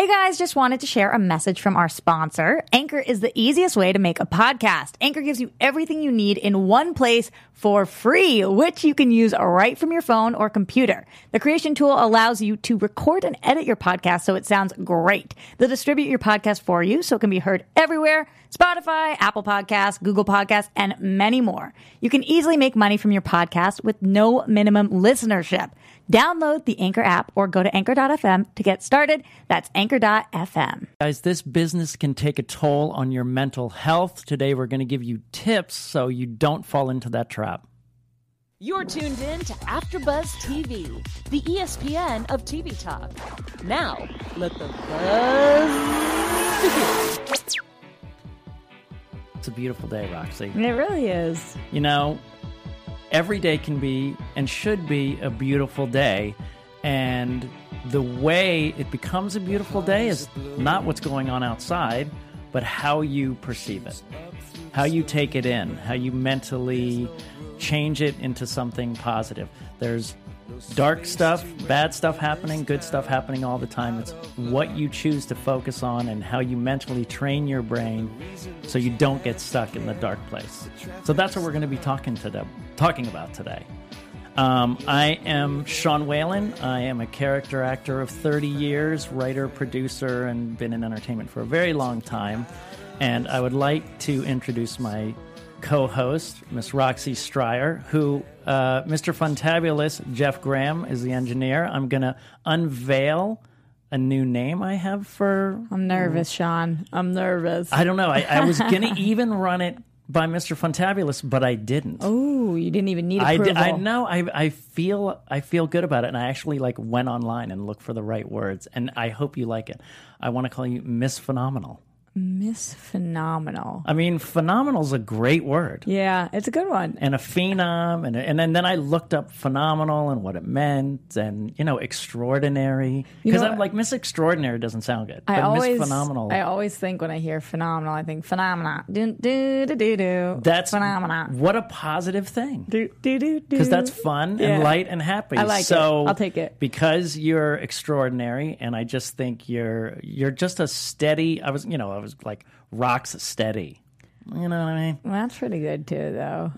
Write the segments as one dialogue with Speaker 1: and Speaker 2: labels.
Speaker 1: Hey guys, just wanted to share a message from our sponsor. Anchor is the easiest way to make a podcast. Anchor gives you everything you need in one place for free, which you can use right from your phone or computer. The creation tool allows you to record and edit your podcast so it sounds great. They'll distribute your podcast for you so it can be heard everywhere Spotify, Apple Podcasts, Google Podcasts, and many more. You can easily make money from your podcast with no minimum listenership. Download the Anchor app or go to anchor.fm to get started. That's anchor.fm.
Speaker 2: Guys, this business can take a toll on your mental health. Today, we're going to give you tips so you don't fall into that trap.
Speaker 3: You're tuned in to AfterBuzz TV, the ESPN of TV talk. Now, let the buzz begin.
Speaker 2: It's a beautiful day, Roxy.
Speaker 1: It really is.
Speaker 2: You know, every day can be and should be a beautiful day. And the way it becomes a beautiful day is not what's going on outside, but how you perceive it, how you take it in, how you mentally change it into something positive. There's dark stuff, bad stuff happening, good stuff happening all the time. It's what you choose to focus on and how you mentally train your brain so you don't get stuck in the dark place. So that's what we're going to be talking to them, talking about today. Um, I am Sean Whalen. I am a character actor of 30 years, writer, producer, and been in entertainment for a very long time. And I would like to introduce my co-host, Miss Roxy Striar, who uh, Mr. Funtabulous Jeff Graham is the engineer. I'm going to unveil a new name I have for.
Speaker 1: I'm nervous, Sean. I'm nervous.
Speaker 2: I don't know. I, I was going to even run it by Mr. Funtabulous, but I didn't.
Speaker 1: Oh, you didn't even need
Speaker 2: I,
Speaker 1: approval.
Speaker 2: d- I know I, I feel I feel good about it and I actually like went online and looked for the right words and I hope you like it. I want to call you Miss Phenomenal.
Speaker 1: Miss Phenomenal.
Speaker 2: I mean, phenomenal is a great word.
Speaker 1: Yeah, it's a good one.
Speaker 2: And a phenom, and and then, then I looked up phenomenal and what it meant, and you know, extraordinary. Because
Speaker 1: know
Speaker 2: I'm like Miss Extraordinary doesn't sound good,
Speaker 1: I
Speaker 2: but
Speaker 1: always,
Speaker 2: Miss Phenomenal.
Speaker 1: I always think when I hear phenomenal, I think phenomena. Do do do do do.
Speaker 2: that's
Speaker 1: phenomena.
Speaker 2: What a positive thing.
Speaker 1: Do do do do.
Speaker 2: because that's fun
Speaker 1: Yeah.
Speaker 2: and light and happy.
Speaker 1: I like it.
Speaker 2: so
Speaker 1: I'll take it.
Speaker 2: because you're extraordinary, and I just think you're you're just a steady. I was, you know, I was like rocks steady. You know what I mean?
Speaker 1: Well, that's pretty good too, though.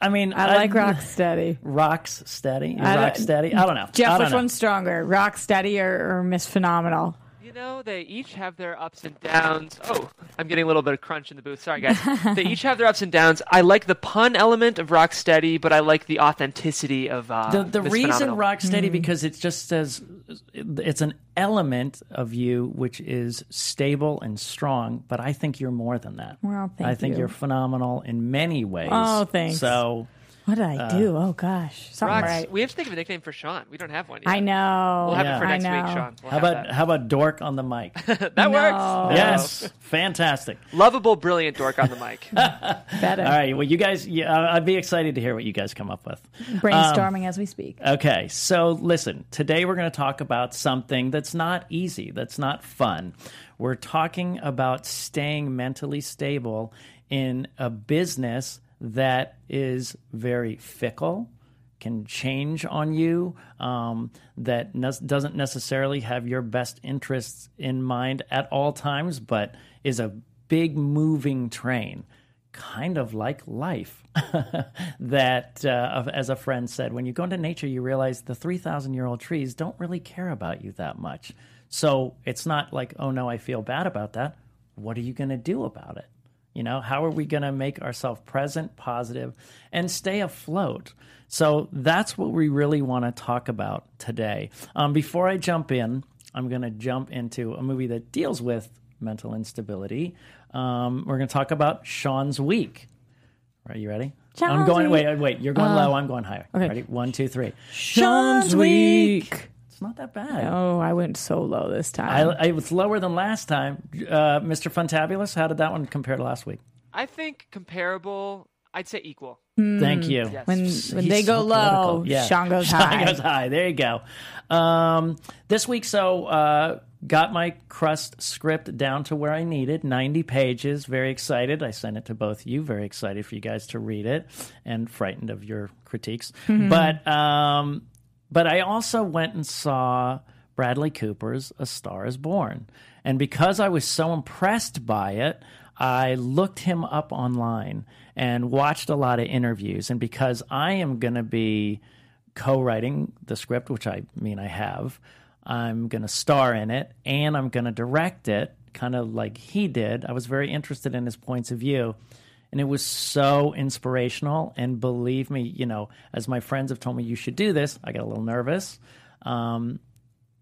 Speaker 2: I mean,
Speaker 1: I like rock steady.
Speaker 2: Rocks steady. Rock steady. I don't know.
Speaker 1: Jeff,
Speaker 2: I don't
Speaker 1: which
Speaker 2: know.
Speaker 1: one's stronger, rock steady or, or Miss Phenomenal?
Speaker 4: You know, they each have their ups and downs. Oh, I'm getting a little bit of crunch in the booth. Sorry, guys. they each have their ups and downs. I like the pun element of Rocksteady, but I like the authenticity of uh,
Speaker 2: the the
Speaker 4: Miss
Speaker 2: reason
Speaker 4: Phenomenal.
Speaker 2: rock steady
Speaker 1: Hmm.
Speaker 2: because it just says it's an element of you which is stable and strong but i think you're more than that
Speaker 1: Well, thank
Speaker 2: i think
Speaker 1: you.
Speaker 2: are phenomenal in many ways
Speaker 1: Oh, thanks.
Speaker 2: so
Speaker 1: What did I uh, do? Oh gosh, something
Speaker 4: Rocks,
Speaker 1: right.
Speaker 4: We have to think of a nickname for Sean. We don't have one yet.
Speaker 1: I know.
Speaker 4: We'll have
Speaker 2: Yeah.
Speaker 4: it for
Speaker 1: I
Speaker 4: next
Speaker 1: know.
Speaker 4: week, Sean. We'll
Speaker 2: how about
Speaker 4: that.
Speaker 2: how about dork on the mic
Speaker 4: that
Speaker 1: No.
Speaker 4: works?
Speaker 2: yes fantastic
Speaker 4: Lovable, brilliant dork on the mic.
Speaker 1: Better
Speaker 2: all right well you guys yeah, I- i'd be excited to hear what you guys come up with
Speaker 1: brainstorming um, as we speak.
Speaker 2: Okay, so listen, today we're going to talk about something that's not easy, that's not fun. We're talking about staying mentally stable in a business that is very fickle, can change on you, um, that ne- doesn't necessarily have your best interests in mind at all times, but is a big moving train kind of like life. that, uh, as a friend said, when you go into nature, you realize the 3,000 year old trees don't really care about you that much. So it's not like, oh no, I feel bad about that. What are you going to do about it? You know, how are we going to make ourselves present, positive, and stay afloat? So that's what we really want to talk about today. Um, before I jump in, I'm going to jump into a movie that deals with mental instability. Um, we're going to talk about Sean's Week. Are you ready? I'm going.
Speaker 1: Week.
Speaker 2: Wait, wait. You're going low. I'm going higher.
Speaker 1: okay.
Speaker 2: Ready? One, two, three.
Speaker 1: Sean's Week.
Speaker 2: It's not that bad.
Speaker 1: Oh, I went so low this time.
Speaker 2: I, I was lower than last time. Uh, Mr. Funtabulous, how did that one compare to last week?
Speaker 4: I think comparable. I'd say equal.
Speaker 2: Thank you.
Speaker 4: Yes.
Speaker 1: when
Speaker 2: He's
Speaker 1: when they go
Speaker 2: so
Speaker 1: low.
Speaker 2: Yeah.
Speaker 1: Sean goes
Speaker 2: Sean
Speaker 1: high.
Speaker 2: goes high. There you go. Um, this week, so uh, got my crust script down to where I needed, 90 pages. Very excited. I sent it to both you. Very excited for you guys to read it and frightened of your critiques. But um, but I also went and saw Bradley Cooper's A Star is Born. And because I was so impressed by it, I looked him up online and watched a lot of interviews. And because I am going to be co writing the script, which I mean I have, I'm going to star in it and I'm going to direct it, kind of like he did. I was very interested in his points of view. And it was so inspirational. And believe me, you know, as my friends have told me, you should do this, I got a little nervous. Um,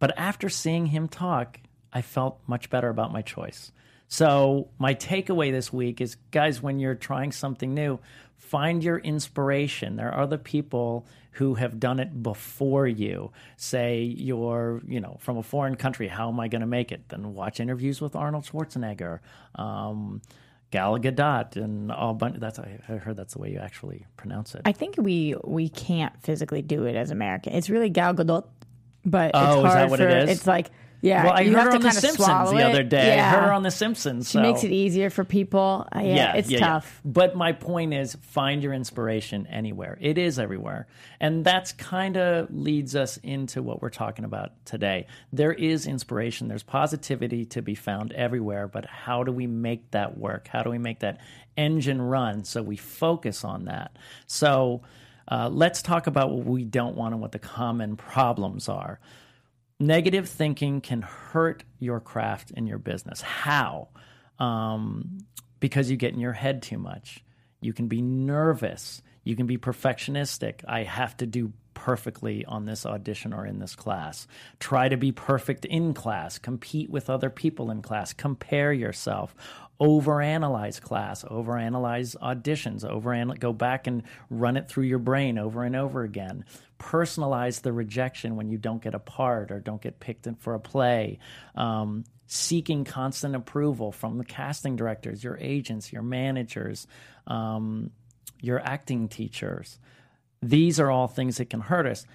Speaker 2: but after seeing him talk, I felt much better about my choice. So, my takeaway this week is guys, when you're trying something new, find your inspiration. There are other people who have done it before you. Say you're, you know, from a foreign country, how am I going to make it? Then watch interviews with Arnold Schwarzenegger. Um, Gal Gadot and all bunch. That's I heard that's the way you actually pronounce it.
Speaker 1: I think we we can't physically do it as American. It's really Gal Gadot, but
Speaker 2: Oh,
Speaker 1: it's
Speaker 2: is that what
Speaker 1: for,
Speaker 2: it is?
Speaker 1: It's like yeah,
Speaker 2: well, I
Speaker 1: you
Speaker 2: heard her on The Simpsons the other day.
Speaker 1: Yeah.
Speaker 2: I heard her on The Simpsons.
Speaker 1: She makes it easier for people. Uh, yeah, it's
Speaker 2: yeah, yeah.
Speaker 1: tough.
Speaker 2: But my point is, find your inspiration anywhere. It is everywhere, and that's kind of leads us into what we're talking about today. There is inspiration. There's positivity to be found everywhere. But how do we make that work? How do we make that engine run so we focus on that? So. Uh, let's talk about what we don't want and what the common problems are negative thinking can hurt your craft and your business. How? Um, because you get in your head too much. You can be nervous. You can be perfectionistic. I have to do perfectly on this audition or in this class. Try to be perfect in class. Compete with other people in class. Compare yourself. Overanalyze class. Overanalyze auditions. Overanal- go back and run it through your brain over and over again. Personalize the rejection when you don't get a part or don't get picked in for a play. Um, seeking constant approval from the casting directors, your agents, your managers, um, your acting teachers. These are all things that can hurt us.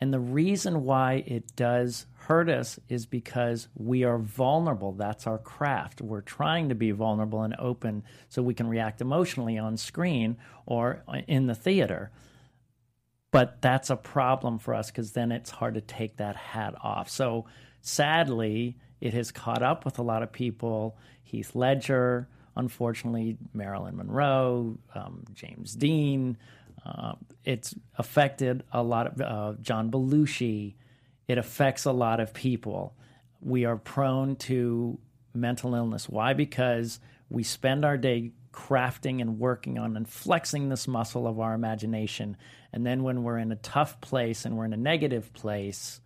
Speaker 2: And the reason why it does hurt us is because we are vulnerable. That's our craft. We're trying to be vulnerable and open so we can react emotionally on screen or in the theater. But that's a problem for us because then it's hard to take that hat off. So sadly, it has caught up with a lot of people. Heath Ledger, unfortunately, Marilyn Monroe, um, James Dean. Uh, it's affected a lot of uh, John Belushi. It affects a lot of people. We are prone to mental illness. Why? Because we spend our day crafting and working on and flexing this muscle of our imagination. And then when we're in a tough place and we're in a negative place,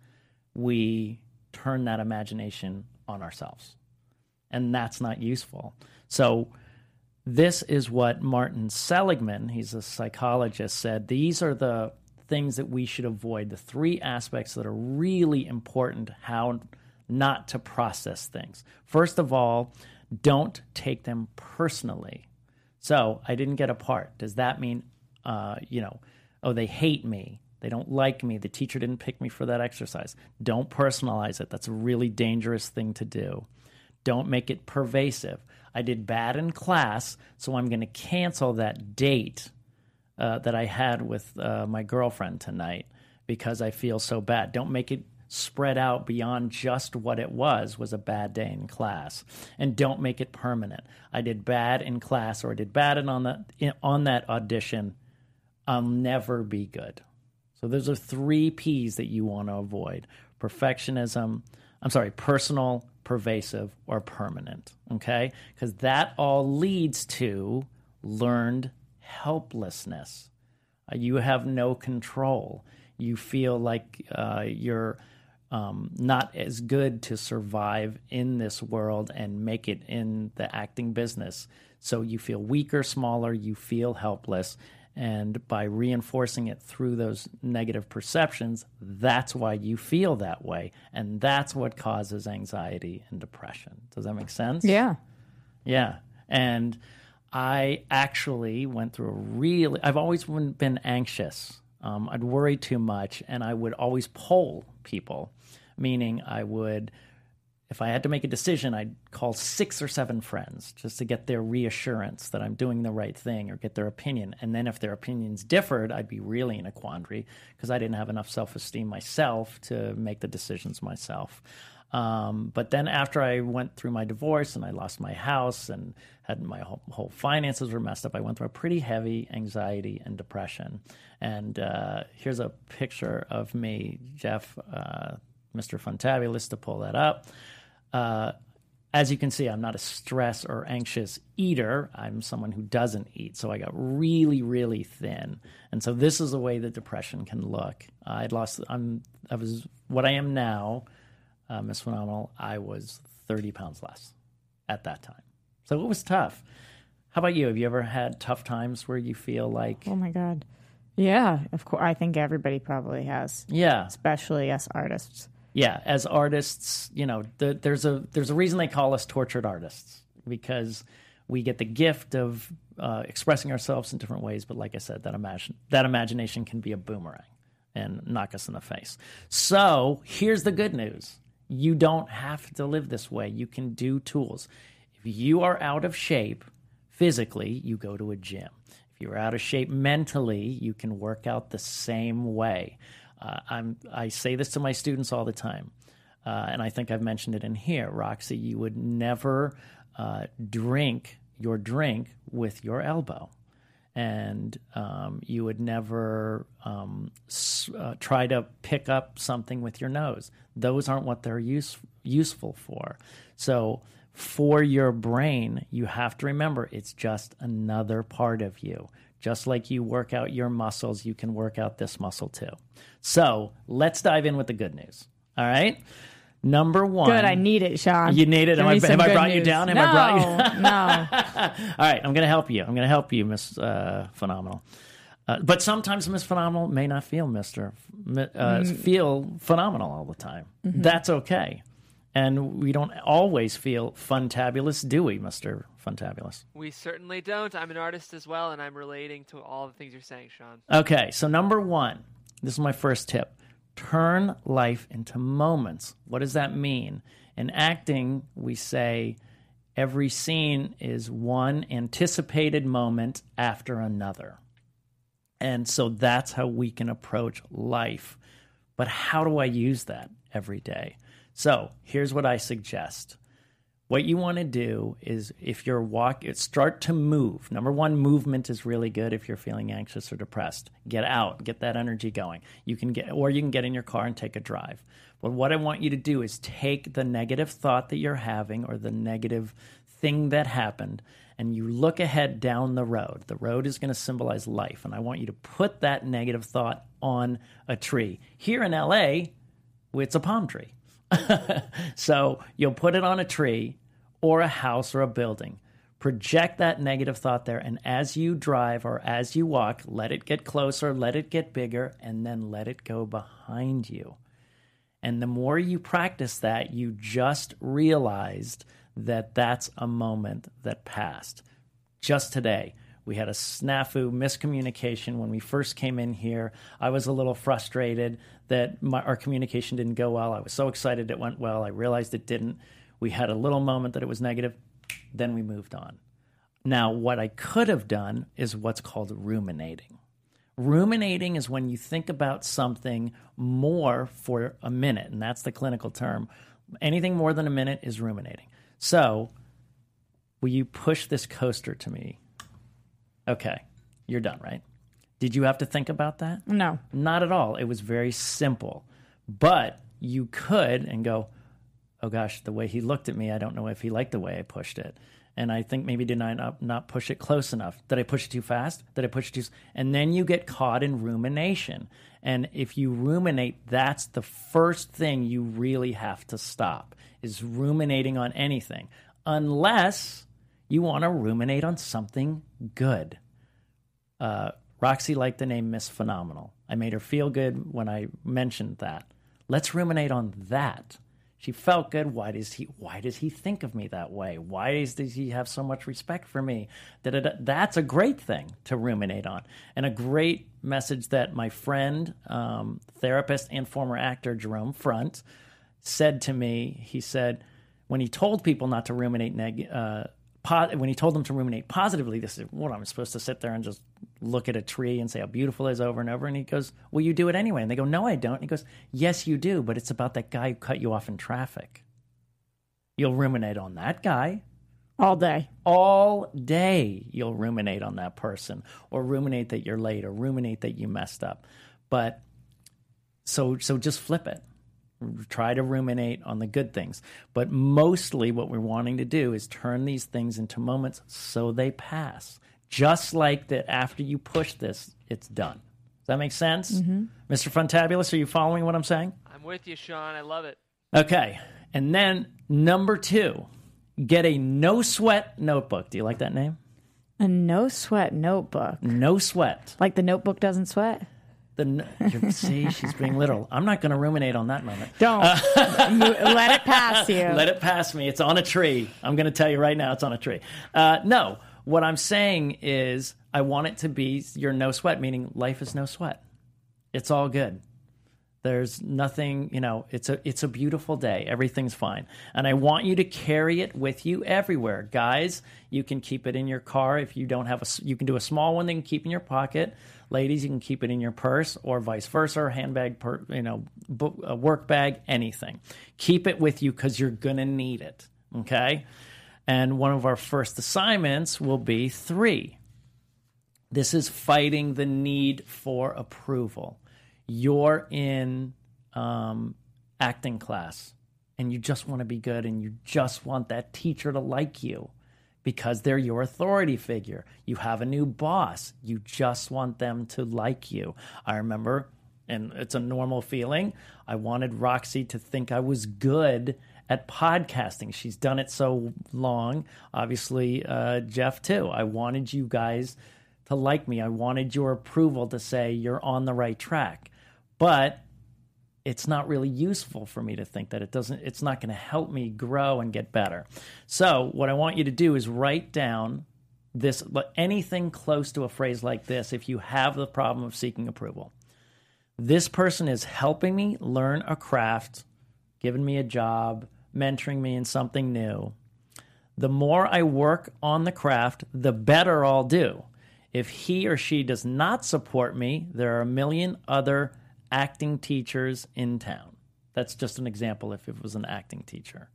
Speaker 2: we turn that imagination on ourselves. And that's not useful. So, this is what Martin Seligman, he's a psychologist, said. These are the things that we should avoid, the three aspects that are really important how not to process things. First of all, don't take them personally. So, I didn't get a part. Does that mean, uh, you know, oh, they hate me? They don't like me. The teacher didn't pick me for that exercise. Don't personalize it. That's a really dangerous thing to do. Don't make it pervasive. I did bad in class, so I'm going to cancel that date uh, that I had with uh, my girlfriend tonight because I feel so bad. Don't make it spread out beyond just what it was was a bad day in class. And don't make it permanent. I did bad in class or i did bad on that on that audition. I'll never be good. So those are three p's that you want to avoid. Perfectionism i'm sorry personal pervasive or permanent okay? Because that all leads to learned helplessness. Uh, you have no control. You feel like uh, you're um, not as good to survive in this world and make it in the acting business. So you feel weaker, smaller, you feel helpless. And by reinforcing it through those negative perceptions, that's why you feel that way. And that's what causes anxiety and depression. Does that make sense?
Speaker 1: Yeah.
Speaker 2: Yeah. And I actually went through a really, I've always been anxious. Um, I'd worry too much and I would always poll people, meaning I would if I had to make a decision, I'd call six or seven friends just to get their reassurance that I'm doing the right thing or get their opinion. And then if their opinions differed, I'd be really in a quandary because I didn't have enough self esteem myself to make the decisions myself. Um, but then after I went through my divorce and I lost my house and had my whole, whole finances were messed up, I went through a pretty heavy anxiety and depression. And uh, here's a picture of me, Jeff, uh, Mr. Funtabulous, to pull that up. Uh, as you can see, I'm not a stress or anxious eater. I'm someone who doesn't eat. So I got really, really thin. And so this is the way that depression can look. I'd lost, I'm, I was what I am now uh, Miss Phenomenal, I was 30 pounds less at that time. So it was tough. How about you? Have you ever had tough times where you feel like,
Speaker 1: Oh my god. Yeah, of course. I think everybody probably has,
Speaker 2: yeah,
Speaker 1: especially us artists.
Speaker 2: yeah, as artists, you know, the, there's a there's a reason they call us tortured artists because we get the gift of uh, expressing ourselves in different ways. But like I said, that imagine that imagination can be a boomerang and knock us in the face. So here's the good news: you don't have to live this way. You can do tools. If you are out of shape physically, you go to a gym. If you're out of shape mentally, you can work out the same way. Uh, I'm, I say this to my students all the time, uh, and I think I've mentioned it in here. Roxy, you would never uh, drink your drink with your elbow. And um, you would never um, s- uh, try to pick up something with your nose. Those aren't what they're use- useful for. So, for your brain, you have to remember it's just another part of you. Just like you work out your muscles, you can work out this muscle too. So let's dive in with the good news. All right. Number one.
Speaker 1: Good, I need it, Sean.
Speaker 2: You need it?
Speaker 1: Give
Speaker 2: Have I- have I
Speaker 1: good
Speaker 2: brought you down? Have
Speaker 1: no,
Speaker 2: I brought you-
Speaker 1: no.
Speaker 2: All right, I'm going to help you. I'm going to help you, Miss uh, Phenomenal. Uh, but sometimes Miss Phenomenal may not feel Mister uh,
Speaker 1: Mm.
Speaker 2: feel phenomenal all the time.
Speaker 1: Mm-hmm.
Speaker 2: That's okay, and we don't always feel funtabulous, do we, Mister Funtabulous?
Speaker 4: We certainly don't. I'm an artist as well, and I'm relating to all the things you're saying, Sean.
Speaker 2: Okay, so number one, this is my first tip. Turn life into moments. What does that mean? In acting, we say every scene is one anticipated moment after another. And so that's how we can approach life. But how do I use that every day? So here's what I suggest. What you want to do is if you're walk start to move. Number 1 movement is really good if you're feeling anxious or depressed. Get out, get that energy going. You can get or you can get in your car and take a drive. But what I want you to do is take the negative thought that you're having or the negative thing that happened and you look ahead down the road. The road is going to symbolize life and I want you to put that negative thought on a tree. Here in LA, it's a palm tree. so you'll put it on a tree or a house or a building. Project that negative thought there, and as you drive or as you walk, let it get closer, let it get bigger, and then let it go behind you. And the more you practice that, you just realized that that's a moment that passed. Just today, we had a snafu miscommunication when we first came in here. I was a little frustrated that my, our communication didn't go well. I was so excited it went well. I realized it didn't. We had a little moment that it was negative. Then we moved on. Now, what I could have done is what's called ruminating. Ruminating is when you think about something more for a minute, and that's the clinical term. Anything more than a minute is ruminating. So, will you push this coaster to me? Okay, you're done, right? Did you have to think about that?
Speaker 1: No.
Speaker 2: Not at all. It was very simple. But you could and go, oh gosh, the way he looked at me, I don't know if he liked the way I pushed it. And I think maybe did I not, not push it close enough? Did I push it too fast? Did I push it too? And then you get caught in rumination. And if you ruminate, that's the first thing you really have to stop is ruminating on anything, unless you want to ruminate on something good. Uh, Roxy liked the name Miss Phenomenal. I made her feel good when I mentioned that. Let's ruminate on that. She felt good. Why does he? Why does he think of me that way? Why is, does he have so much respect for me? Da-da-da. That's a great thing to ruminate on, and a great message that my friend, um, therapist, and former actor Jerome Front said to me. He said, when he told people not to ruminate neg- uh, po- when he told them to ruminate positively, this is what I'm supposed to sit there and just look at a tree and say how beautiful it is over and over. And he goes, "Well, you do it anyway." And they go, "No, I don't." And he goes, "Yes, you do, but it's about that guy who cut you off in traffic. You'll ruminate on that guy."
Speaker 1: All day.
Speaker 2: all day you'll ruminate on that person or ruminate that you're late or ruminate that you messed up but so so just flip it try to ruminate on the good things but mostly what we're wanting to do is turn these things into moments so they pass just like that after you push this it's done does that make sense mr funtabulous are you following what i'm saying
Speaker 4: I'm with you, Sean. I love it.
Speaker 2: Okay. And then number two, get a no sweat notebook. Do you like that name?
Speaker 1: A no sweat notebook.
Speaker 2: No sweat.
Speaker 1: Like the notebook doesn't sweat.
Speaker 2: The n- you see, she's being literal. I'm not going to ruminate on that moment.
Speaker 1: Don't. you, let it pass you.
Speaker 2: Let it pass me. It's on a tree. I'm going to tell you right now, it's on a tree. Uh, no, what I'm saying is, I want it to be your no sweat, meaning life is no sweat. It's all good. There's nothing, you know, it's a it's a beautiful day. Everything's fine. And I want you to carry it with you everywhere. Guys, you can keep it in your car if you don't have a you can do a small one that you can keep in your pocket. Ladies, you can keep it in your purse or vice versa, handbag, per, you know, book, work bag, anything. Keep it with you cuz you're going to need it, okay? And one of our first assignments will be 3. This is fighting the need for approval you're in um, acting class and you just want to be good and you just want that teacher to like you because they're your authority figure. You have a new boss. You just want them to like you. I remember, and it's a normal feeling, I wanted Roxy to think I was good at podcasting. She's done it so long. Obviously, uh, Jeff, too. I wanted you guys to like me. I wanted your approval to say you're on the right track but it's not really useful for me to think that it doesn't it's not going to help me grow and get better so what i want you to do is write down this anything close to a phrase like this if you have the problem of seeking approval this person is helping me learn a craft giving me a job mentoring me in something new the more i work on the craft the better i'll do if he or she does not support me there are a million other acting teachers in town. That's just an example if it was an acting teacher.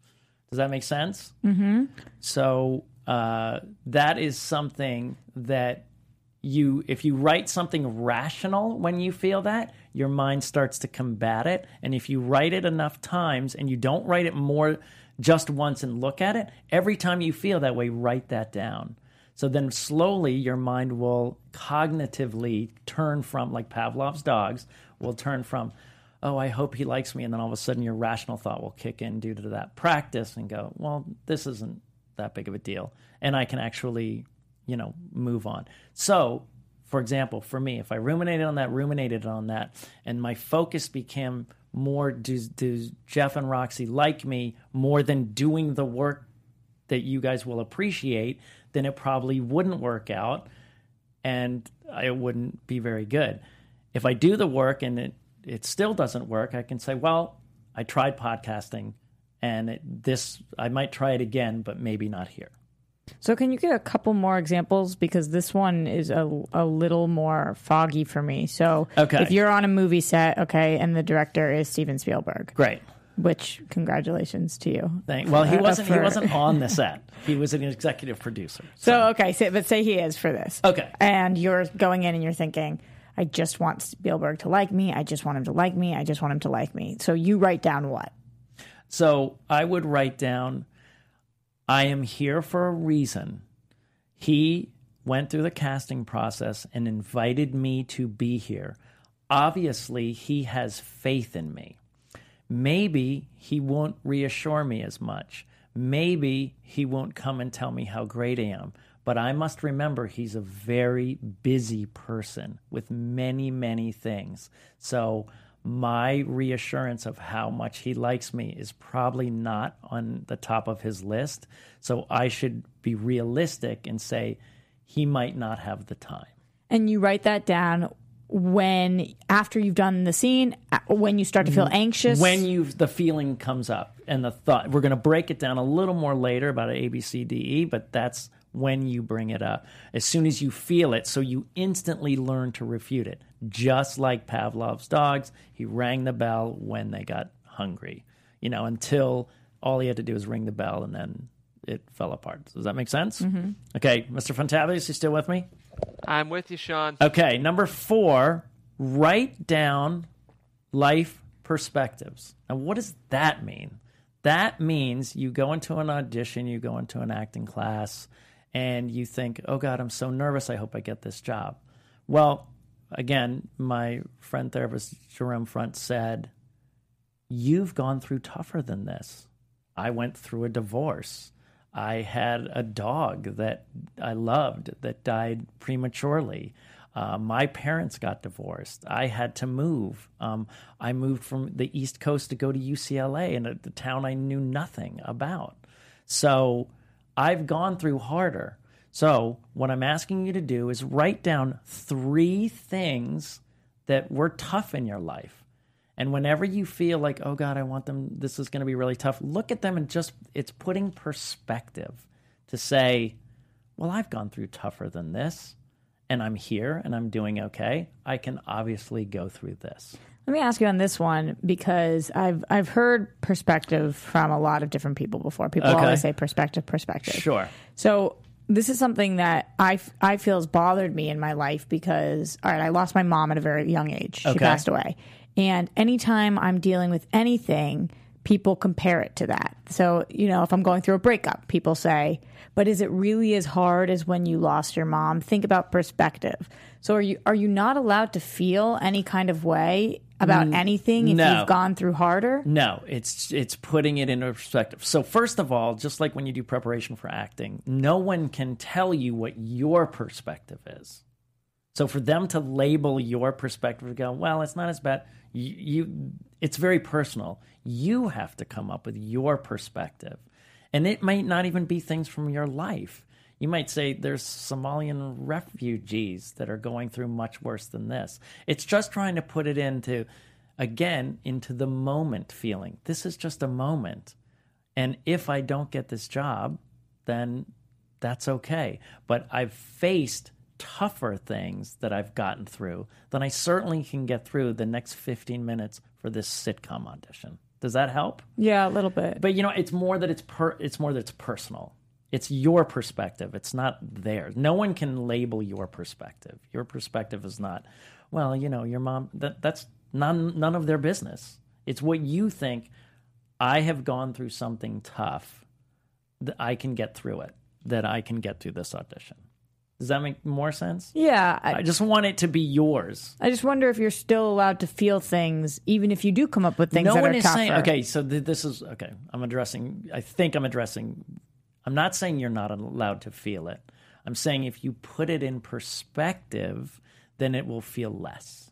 Speaker 2: Does that make sense? Mm-hmm. So uh, that is something that you, if you write something rational when you feel that, your mind starts to combat it. And if you write it enough times and you don't write it more just once and look at it, every time you feel that way, write that down. So then slowly your mind will cognitively turn from, like Pavlov's dogs, will turn from, oh, I hope he likes me. And then all of a sudden your rational thought will kick in due to that practice and go, well, this isn't that big of a deal. And I can actually, you know, move on. So, for example, for me, if I ruminated on that, ruminated on that, and my focus became more do, do Jeff and Roxy like me more than doing the work that you guys will appreciate, then it probably wouldn't work out and it wouldn't be very good. If I do the work and it, it still doesn't work, I can say, well, I tried podcasting and it, this, I might try it again, but maybe not here.
Speaker 1: So, can you give a couple more examples? Because this one is a, a little more foggy for me. So,
Speaker 2: Okay.
Speaker 1: if you're on a movie set, okay, and the director is Steven Spielberg,
Speaker 2: Great.
Speaker 1: which congratulations to you.
Speaker 2: Thank, well, he
Speaker 1: Uh,
Speaker 2: wasn't. He wasn't on the set. He was an executive producer.
Speaker 1: So, okay, say, but say he is for this.
Speaker 2: Okay.
Speaker 1: And you're going in and you're thinking, I just want Spielberg to like me. I just want him to like me. I just want him to like me. So, you write down what?
Speaker 2: So I would write down, I am here for a reason. He went through the casting process and invited me to be here. Obviously, he has faith in me. Maybe he won't reassure me as much. Maybe he won't come and tell me how great I am. But I must remember he's a very busy person with many, many things. So my reassurance of how much he likes me is probably not on the top of his list. So I should be realistic and say he might not have the time.
Speaker 1: And you write that down when after you've done the scene, when you start to feel anxious.
Speaker 2: when you the feeling comes up and the thought we're going to break it down a little more later about a b c d e but that's when you bring it up as soon as you feel it so you instantly learn to refute it just like pavlov's dogs he rang the bell when they got hungry you know until all he had to do was ring the bell and then it fell apart does that make sense mm-hmm. okay mr funtabulous you still with me
Speaker 4: I'm with you, Sean.
Speaker 2: Okay, number four, write down life perspectives. Now, what does that mean? That means you go into an audition, you go into an acting class, and you think, oh God, I'm so nervous. I hope I get this job. Well, again, my friend therapist, Jerome Front, said, You've gone through tougher than this. I went through a divorce. I had a dog that I loved that died prematurely. Uh, my parents got divorced. I had to move. Um, I moved from the East Coast to go to UCLA in a, the town I knew nothing about. So I've gone through harder. So what I'm asking you to do is write down three things that were tough in your life and whenever you feel like, oh God, I want them, this is going to be really tough, look at them and just, it's putting perspective to say, well, I've gone through tougher than this and I'm here and I'm doing okay. I can obviously go through this.
Speaker 1: Let me ask you on this one because I've I've heard perspective from a lot of different people before. People
Speaker 2: Okay.
Speaker 1: always say perspective, perspective.
Speaker 2: Sure.
Speaker 1: So this is something that I feel has bothered me in my life because all right, I lost my mom at a very young age. She
Speaker 2: Okay.
Speaker 1: passed away, and anytime I'm dealing with anything, people compare it to that. So you know, if I'm going through a breakup, people say, "But is it really as hard as when you lost your mom?" Think about perspective. So are you are you not allowed to feel any kind of way about mm. anything if
Speaker 2: no.
Speaker 1: you've gone through harder?
Speaker 2: No, it's it's putting it into perspective. So first of all, just like when you do preparation for acting, no one can tell you what your perspective is. So for them to label your perspective and go, well, it's not as bad. You, you it's very personal. You have to come up with your perspective. And it might not even be things from your life. You might say there's Somalian refugees that are going through much worse than this. It's just trying to put it into, again, into the moment feeling. This is just a moment. And if I don't get this job, then that's okay. But I've faced tougher things that I've gotten through than I certainly can get through the next 15 minutes for this sitcom audition. Does that help?
Speaker 1: Yeah, a little bit.
Speaker 2: But you know, it's more that it's per it's more that it's personal. It's your perspective. It's not theirs. No one can label your perspective. Your perspective is not, well, you know, your mom that that's none none of their business. It's what you think I have gone through something tough that I can get through it. That I can get through this audition. Does that make more sense?
Speaker 1: yeah, I,
Speaker 2: I just want it to be yours.
Speaker 1: I just wonder if you're still allowed to feel things, even if you do come up with things
Speaker 2: no
Speaker 1: that
Speaker 2: one
Speaker 1: are
Speaker 2: is
Speaker 1: tougher.
Speaker 2: saying okay so th- this is okay i'm addressing i think i'm addressing i'm not saying you're not allowed to feel it. I'm saying if you put it in perspective then it will feel less.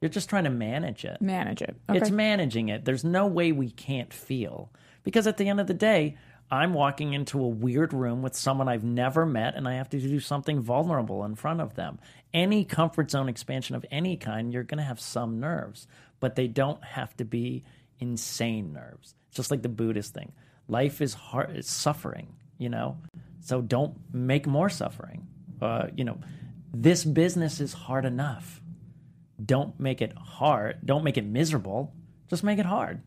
Speaker 2: You're just trying to manage it.
Speaker 1: Manage it. Okay.
Speaker 2: it's managing it. There's no way we can't feel. Because at the end of the day i'm walking into a weird room with someone i've never met and i have to do something vulnerable in front of them. Any comfort zone expansion of any kind you're going to have some nerves but they don't have to be insane nerves. Just like the buddhist thing life is hard it's suffering you know so don't make more suffering uh, you know this business is hard enough don't make it hard. Don't make it miserable. Just make it hard.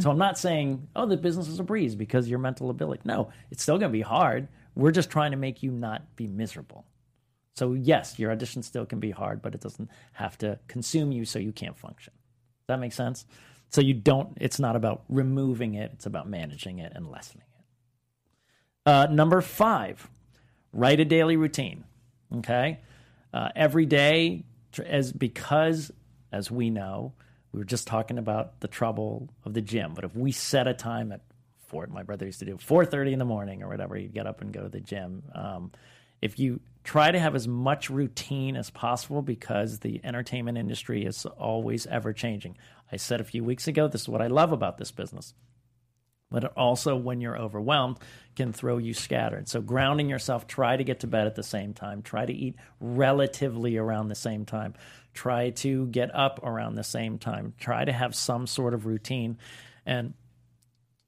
Speaker 2: So I'm not saying, oh, the business is a breeze because your mental ability. No, it's still going to be hard. We're just trying to make you not be miserable. So yes, your audition still can be hard, but it doesn't have to consume you so you can't function. Does that make sense? So you don't. It's not about removing it. It's about managing it and lessening it. Uh, number five, write a daily routine. Okay, uh, every day, as because as we know, we were just talking about the trouble of the gym. But if we set a time at four, my brother used to do four thirty in the morning or whatever, he'd get up and go to the gym. Um, if you try to have as much routine as possible, because the entertainment industry is always ever changing. I said a few weeks ago, this is what I love about this business but also when you're overwhelmed can throw you scattered. So grounding yourself, try to get to bed at the same time, try to eat relatively around the same time, try to get up around the same time, try to have some sort of routine and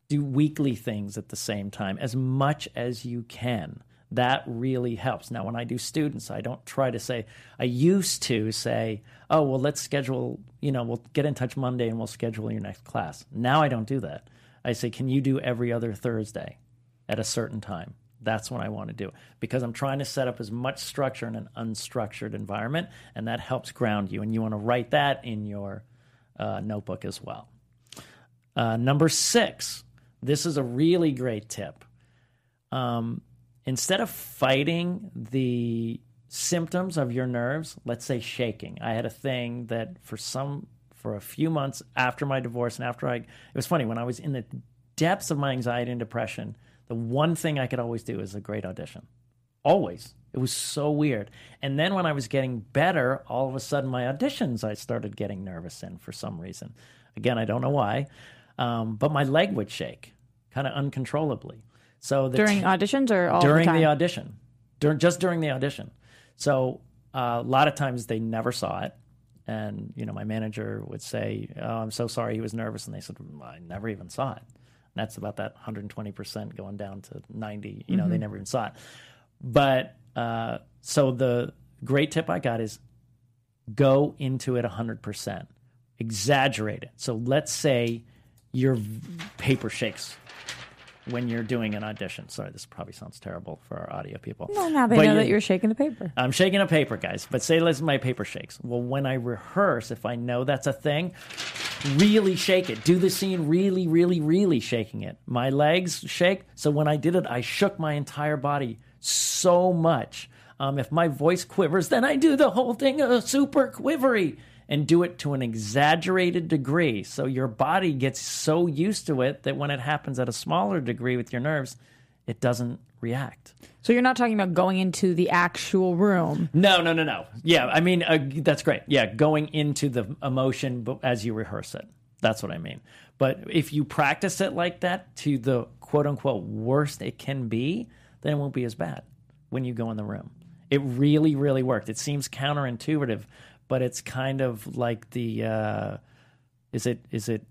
Speaker 2: do weekly things at the same time as much as you can. That really helps. Now, when I do students, I don't try to say, I used to say, oh, well, let's schedule, you know, we'll get in touch Monday and we'll schedule your next class. Now I don't do that. I say, can you do every other Thursday at a certain time? That's what I want to do because I'm trying to set up as much structure in an unstructured environment, and that helps ground you. And you want to write that in your uh, notebook as well. Uh, number six, this is a really great tip. Um, instead of fighting the symptoms of your nerves, let's say shaking. I had a thing that for some for a few months after my divorce and after I it was funny when I was in the depths of my anxiety and depression, the one thing I could always do is a great audition. Always. It was so weird. And then when I was getting better, all of a sudden my auditions I started getting nervous in for some reason. Again, I don't know why. Um, but my leg would shake kind of uncontrollably. So
Speaker 1: During
Speaker 2: t-
Speaker 1: auditions or all
Speaker 2: during
Speaker 1: the time?
Speaker 2: the audition, during just during the audition. So uh, a lot of times they never saw it, and you know my manager would say, "Oh, I'm so sorry, he was nervous," and they said, "Well, "I never even saw it." And that's about that 120 percent going down to 90. You know, they never even saw it. But uh, so the great tip I got is go into it 100%. Exaggerate it. So let's say your paper shakes when you're doing an audition. Sorry, this probably sounds terrible for our audio people.
Speaker 1: Well, now they
Speaker 2: But
Speaker 1: know
Speaker 2: you-
Speaker 1: that you're shaking the paper.
Speaker 2: I'm shaking a paper, guys. But say, listen, my paper shakes. Well, when I rehearse, if I know that's a thing, really shake it. Do the scene really, really, really shaking it. My legs shake. So when I did it, I shook my entire body so much. Um, if my voice quivers, then I do the whole thing uh, super quivery and do it to an exaggerated degree. So your body gets so used to it that when it happens at a smaller degree with your nerves, it doesn't react.
Speaker 1: So you're not talking about going into the actual room.
Speaker 2: No, no, no, no. Yeah, I mean uh, that's great. Yeah, going into the emotion as you rehearse it. That's what I mean. But if you practice it like that to the quote unquote worst it can be, then it won't be as bad when you go in the room. It really, really worked. It seems counterintuitive, but it's kind of like the uh, is it is it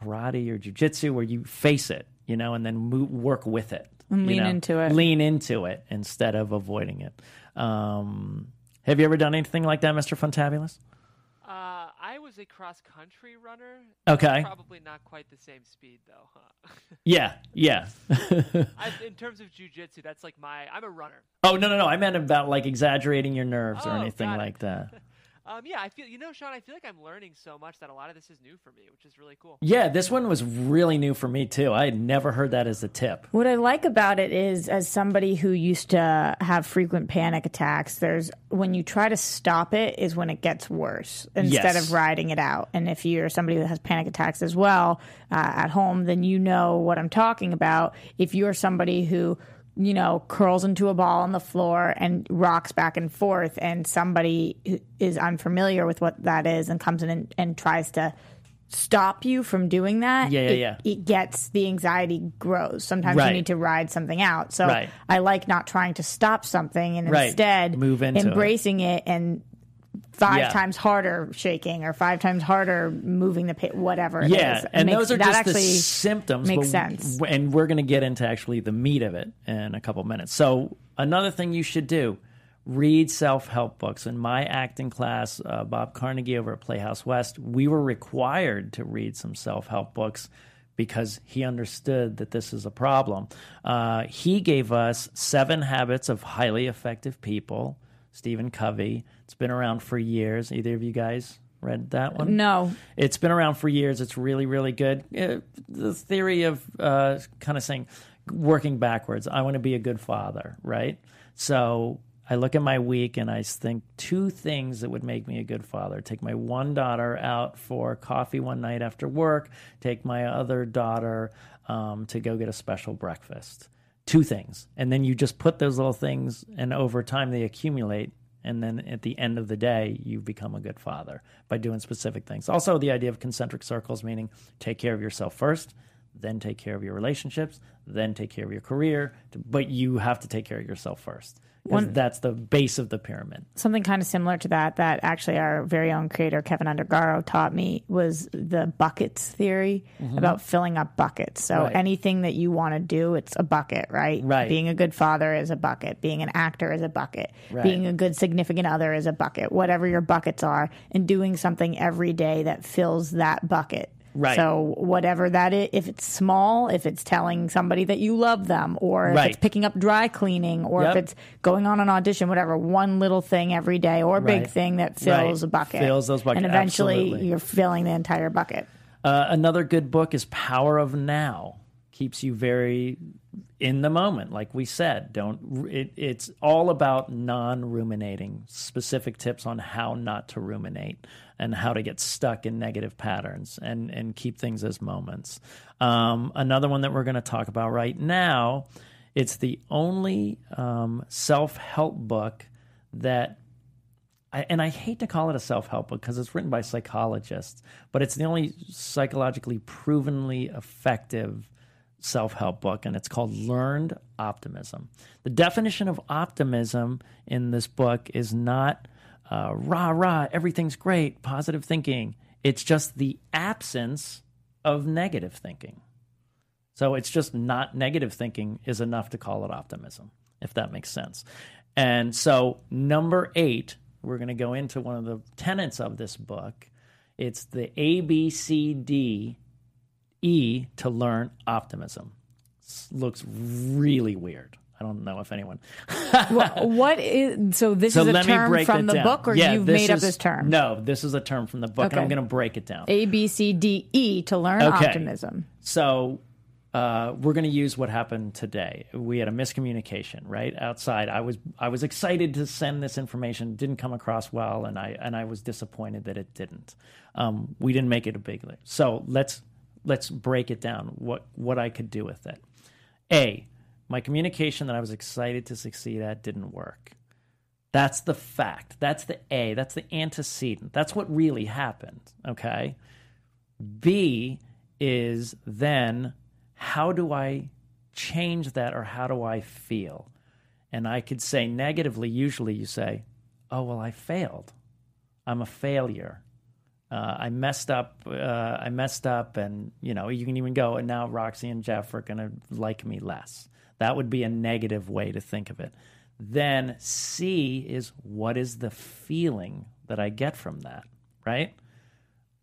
Speaker 2: karate or jujitsu where you face it, you know, and then move, work with it.
Speaker 1: And lean
Speaker 2: know?
Speaker 1: into it.
Speaker 2: Lean into it instead of avoiding it. Um, have you ever done anything like that, Mr. Funtabulous?
Speaker 4: Uh, I was a cross country runner.
Speaker 2: Okay.
Speaker 4: Probably not quite the same speed though, huh?
Speaker 2: Yeah, yeah.
Speaker 4: I, in terms of jujitsu, that's like my. I'm a runner.
Speaker 2: oh no, no, no. I meant about like exaggerating your nerves or
Speaker 4: Oh,
Speaker 2: anything like that.
Speaker 4: Um, yeah, I feel you know, Sean. I feel like I'm learning so much that a lot of this is new for me, which is really cool.
Speaker 2: Yeah, this one was really new for me too. I had never heard that as a tip.
Speaker 1: What I like about it is, as somebody who used to have frequent panic attacks, there's when you try to stop it, is when it gets worse instead
Speaker 2: Yes.
Speaker 1: of riding it out. And if you're somebody that has panic attacks as well uh, at home, then you know what I'm talking about. If you're somebody who you know, curls into a ball on the floor and rocks back and forth, and somebody is unfamiliar with what that is and comes in and, and tries to stop you from doing that,
Speaker 2: Yeah, yeah,
Speaker 1: it,
Speaker 2: yeah.
Speaker 1: it gets the anxiety grows. Sometimes
Speaker 2: Right.
Speaker 1: you need to ride something out. So
Speaker 2: Right.
Speaker 1: I like not trying to stop something and
Speaker 2: Right.
Speaker 1: instead
Speaker 2: Move into it.
Speaker 1: embracing it, and five
Speaker 2: Yeah.
Speaker 1: times harder shaking or five times harder moving the pa- whatever. it
Speaker 2: Yeah, and
Speaker 1: makes-
Speaker 2: those are just the symptoms.
Speaker 1: Makes sense.
Speaker 2: And we're going to get into actually the meat of it in a couple minutes. So another thing you should do: read self-help books. In my acting class, uh, Bob Carnegie over at Playhouse West, we were required to read some self-help books because he understood that this is a problem. Uh, he gave us Seven Habits of Highly Effective People. Stephen Covey. It's been around for years. Either of you guys read that one?
Speaker 1: No.
Speaker 2: It's been around for years. It's really, really good. Uh, the theory of uh, kind of saying, working backwards, I want to be a good father, right? So I look at my week and I think two things that would make me a good father. Take my one daughter out for coffee one night after work, take my other daughter um, to go get a special breakfast. Two things. And then you just put those little things, and over time they accumulate and then at the end of the day you become a good father by doing specific things also the idea of concentric circles meaning take care of yourself first then take care of your relationships, then take care of your career. But you have to take care of yourself first. Because that's the base of the pyramid.
Speaker 1: Something kind of similar to that, that actually our very own creator, Keven Undergaro, taught me was the buckets theory about filling up buckets. So
Speaker 2: Mm-hmm. Right.
Speaker 1: anything that you want to do, it's a bucket, right?
Speaker 2: Right.
Speaker 1: Being a good father is a bucket. Being an actor is a bucket.
Speaker 2: Right.
Speaker 1: Being a good significant other is a bucket. Whatever your buckets are, and doing something every day that fills that bucket.
Speaker 2: Right.
Speaker 1: So whatever that is, if it's small, if it's telling somebody that you love them, or if
Speaker 2: Right.
Speaker 1: it's picking up dry cleaning, or
Speaker 2: Yep.
Speaker 1: if it's going on an audition, whatever, one little thing every day or a big thing that fills
Speaker 2: Right.
Speaker 1: a bucket.
Speaker 2: Fills those buckets,
Speaker 1: And eventually
Speaker 2: absolutely.
Speaker 1: you're filling the entire bucket.
Speaker 2: Uh, another good book is Power of Now. Keeps you very in the moment, like we said. Don't. It, it's all about non-ruminating. Specific tips on how not to ruminate and how to get stuck in negative patterns and and keep things as moments. Um, another one that we're going to talk about right now. It's the only um, self-help book that I, and I hate to call it a self help book because it's written by psychologists, but it's the only psychologically provenly effective self help book, and it's called Learned Optimism. The definition of optimism in this book is not uh, rah rah, everything's great, positive thinking. It's just the absence of negative thinking. So it's just not negative thinking is enough to call it optimism, if that makes sense. And so, number eight, we're going to go into one of the tenets of this book. It's the A, B, C, D, E to learn optimism. Looks really weird. I don't know if anyone.
Speaker 1: what is so? This
Speaker 2: So
Speaker 1: is a term from the
Speaker 2: down.
Speaker 1: book, or
Speaker 2: Yeah,
Speaker 1: you've made up this term?
Speaker 2: No, this is a term from the book, and I'm going to break it down.
Speaker 1: A B C D E to learn
Speaker 2: Okay.
Speaker 1: optimism.
Speaker 2: So uh, we're going to use what happened today. We had a miscommunication right outside. I was I was excited to send this information, didn't come across well, and I and I was disappointed that it didn't. Um, we didn't make it a big. So let's let's break it down. What what I could do with it. A, my communication that I was excited to succeed at didn't work. That's the fact. That's the A. That's the antecedent. That's what really happened. Okay. B is then how do I change that or how do I feel? And I could say negatively, usually you say, oh, well, I failed. I'm a failure. Uh, I messed up. Uh, I messed up, and you know you can even go. And now Roxy and Jeff are going to like me less. That would be a negative way to think of it. Then C is what is the feeling that I get from that, right?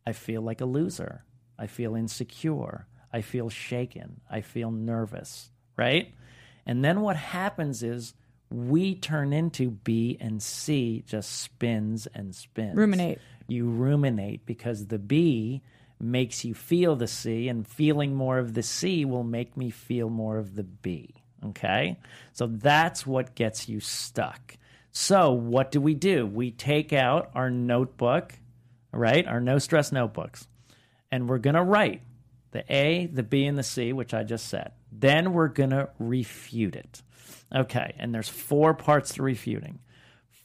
Speaker 2: I feel like a loser. I feel insecure. I feel shaken. I feel nervous, right? And then what happens is we turn into B and C just spins and spins.
Speaker 1: Ruminate.
Speaker 2: You ruminate because the B makes you feel the C, and feeling more of the C will make me feel more of the B. Okay? So that's what gets you stuck. So, what do we do? We take out our notebook, right? Our no stress notebooks, and we're going to write the A, the B, and the C, which I just said. Then we're going to refute it. Okay, and there's four parts to refuting.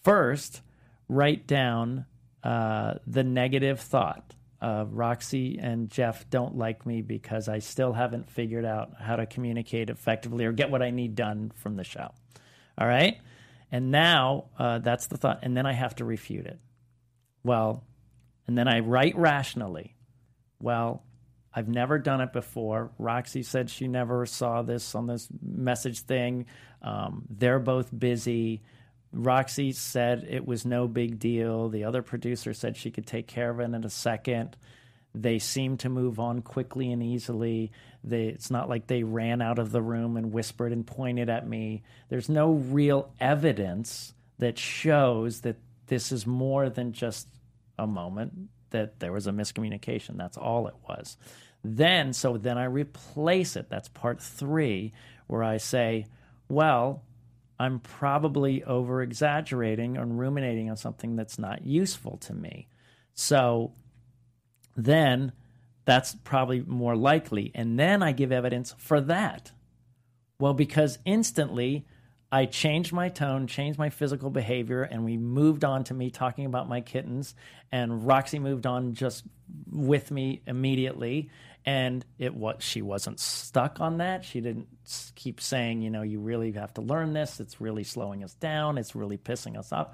Speaker 2: First, write down uh, the negative thought. Uh, Roxy and Jeff don't like me because I still haven't figured out how to communicate effectively or get what I need done from the show. All right? And now uh, that's the thought. And then I have to refute it. Well, and then I write rationally. Well, I've never done it before. Roxy said she never saw this on this message thing. Um, they're both busy. Roxy said it was no big deal. The other producer said she could take care of it in a second. They seemed to move on quickly and easily. They, it's not like they ran out of the room and whispered and pointed at me. There's no real evidence that shows that this is more than just a moment that there was a miscommunication. That's all it was. Then, so then I replace it. That's part three, where I say, well, I'm probably over exaggerating and ruminating on something that's not useful to me. So then that's probably more likely. And then I give evidence for that. Well, because instantly I changed my tone, changed my physical behavior, and we moved on to me talking about my kittens. And Roxy moved on just with me immediately. And it was she wasn't stuck on that. She didn't keep saying, you know, you really have to learn this. It's really slowing us down. It's really pissing us off.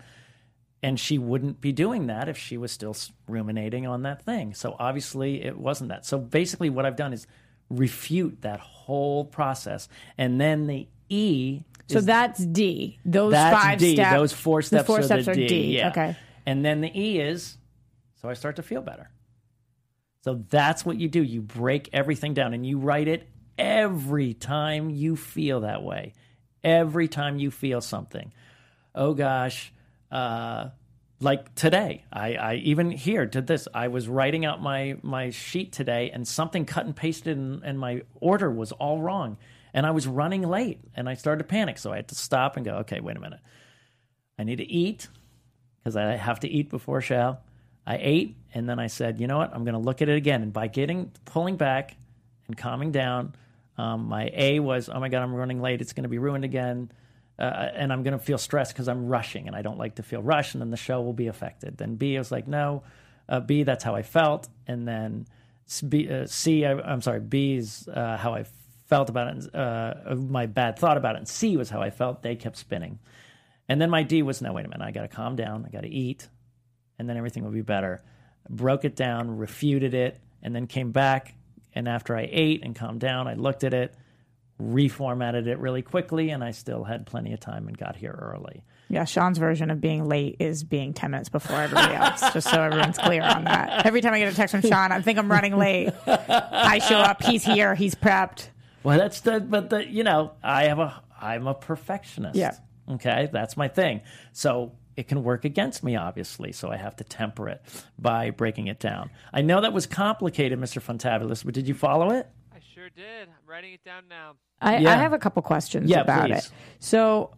Speaker 2: And she wouldn't be doing that if she was still ruminating on that thing. So obviously it wasn't that. So basically, what I've done is refute that whole process. And then the E
Speaker 1: So
Speaker 2: is
Speaker 1: that's D. Those
Speaker 2: that's
Speaker 1: five
Speaker 2: D.
Speaker 1: steps.
Speaker 2: Those four steps the
Speaker 1: four
Speaker 2: are,
Speaker 1: steps
Speaker 2: the
Speaker 1: are
Speaker 2: D.
Speaker 1: D.
Speaker 2: Yeah.
Speaker 1: Okay.
Speaker 2: And then the E is so I start to feel better. So that's what you do. You break everything down and you write it every time you feel that way. Every time you feel something. Oh gosh, uh, like today, I, I even here did this. I was writing out my my sheet today, and something cut and pasted, and, and my order was all wrong, and I was running late, and I started to panic. So I had to stop and go, okay, wait a minute. I need to eat because I have to eat before show. I ate, and then I said, you know what? I'm going to look at it again. And by getting pulling back and calming down, um, my A was, oh my god, I'm running late. It's going to be ruined again, uh, and I'm going to feel stressed because I'm rushing, and I don't like to feel rushed, and then the show will be affected. Then B was like, no, uh, B, that's how I felt, and then B, uh, C, I, I'm sorry, B is uh, how I felt about it, uh, my bad thought about it, and C was how I felt. They kept spinning. And then my D was no, wait a minute, I got to calm down, I got to eat, and then everything will be better. Broke it down, refuted it, and then came back. And after I ate and calmed down, I looked at it, reformatted it really quickly, and I still had plenty of time and got here early.
Speaker 1: Yeah, Sean's version of being late is being 10 minutes before everybody else, just so everyone's clear on that. Every time I get a text from Sean, I think I'm running late. I show up, he's here, he's prepped.
Speaker 2: Well, that's the, but the, you know, I have a, I'm a perfectionist.
Speaker 1: Yeah.
Speaker 2: Okay. That's my thing. So it can work against me, obviously. So I have to temper it by breaking it down. I know that was complicated, Mr. Funtabulous, but did you follow it?
Speaker 4: I sure did. I'm writing it down now.
Speaker 1: I,
Speaker 2: Yeah.
Speaker 1: I have a couple questions
Speaker 2: Yeah,
Speaker 1: about
Speaker 2: please.
Speaker 1: it. So,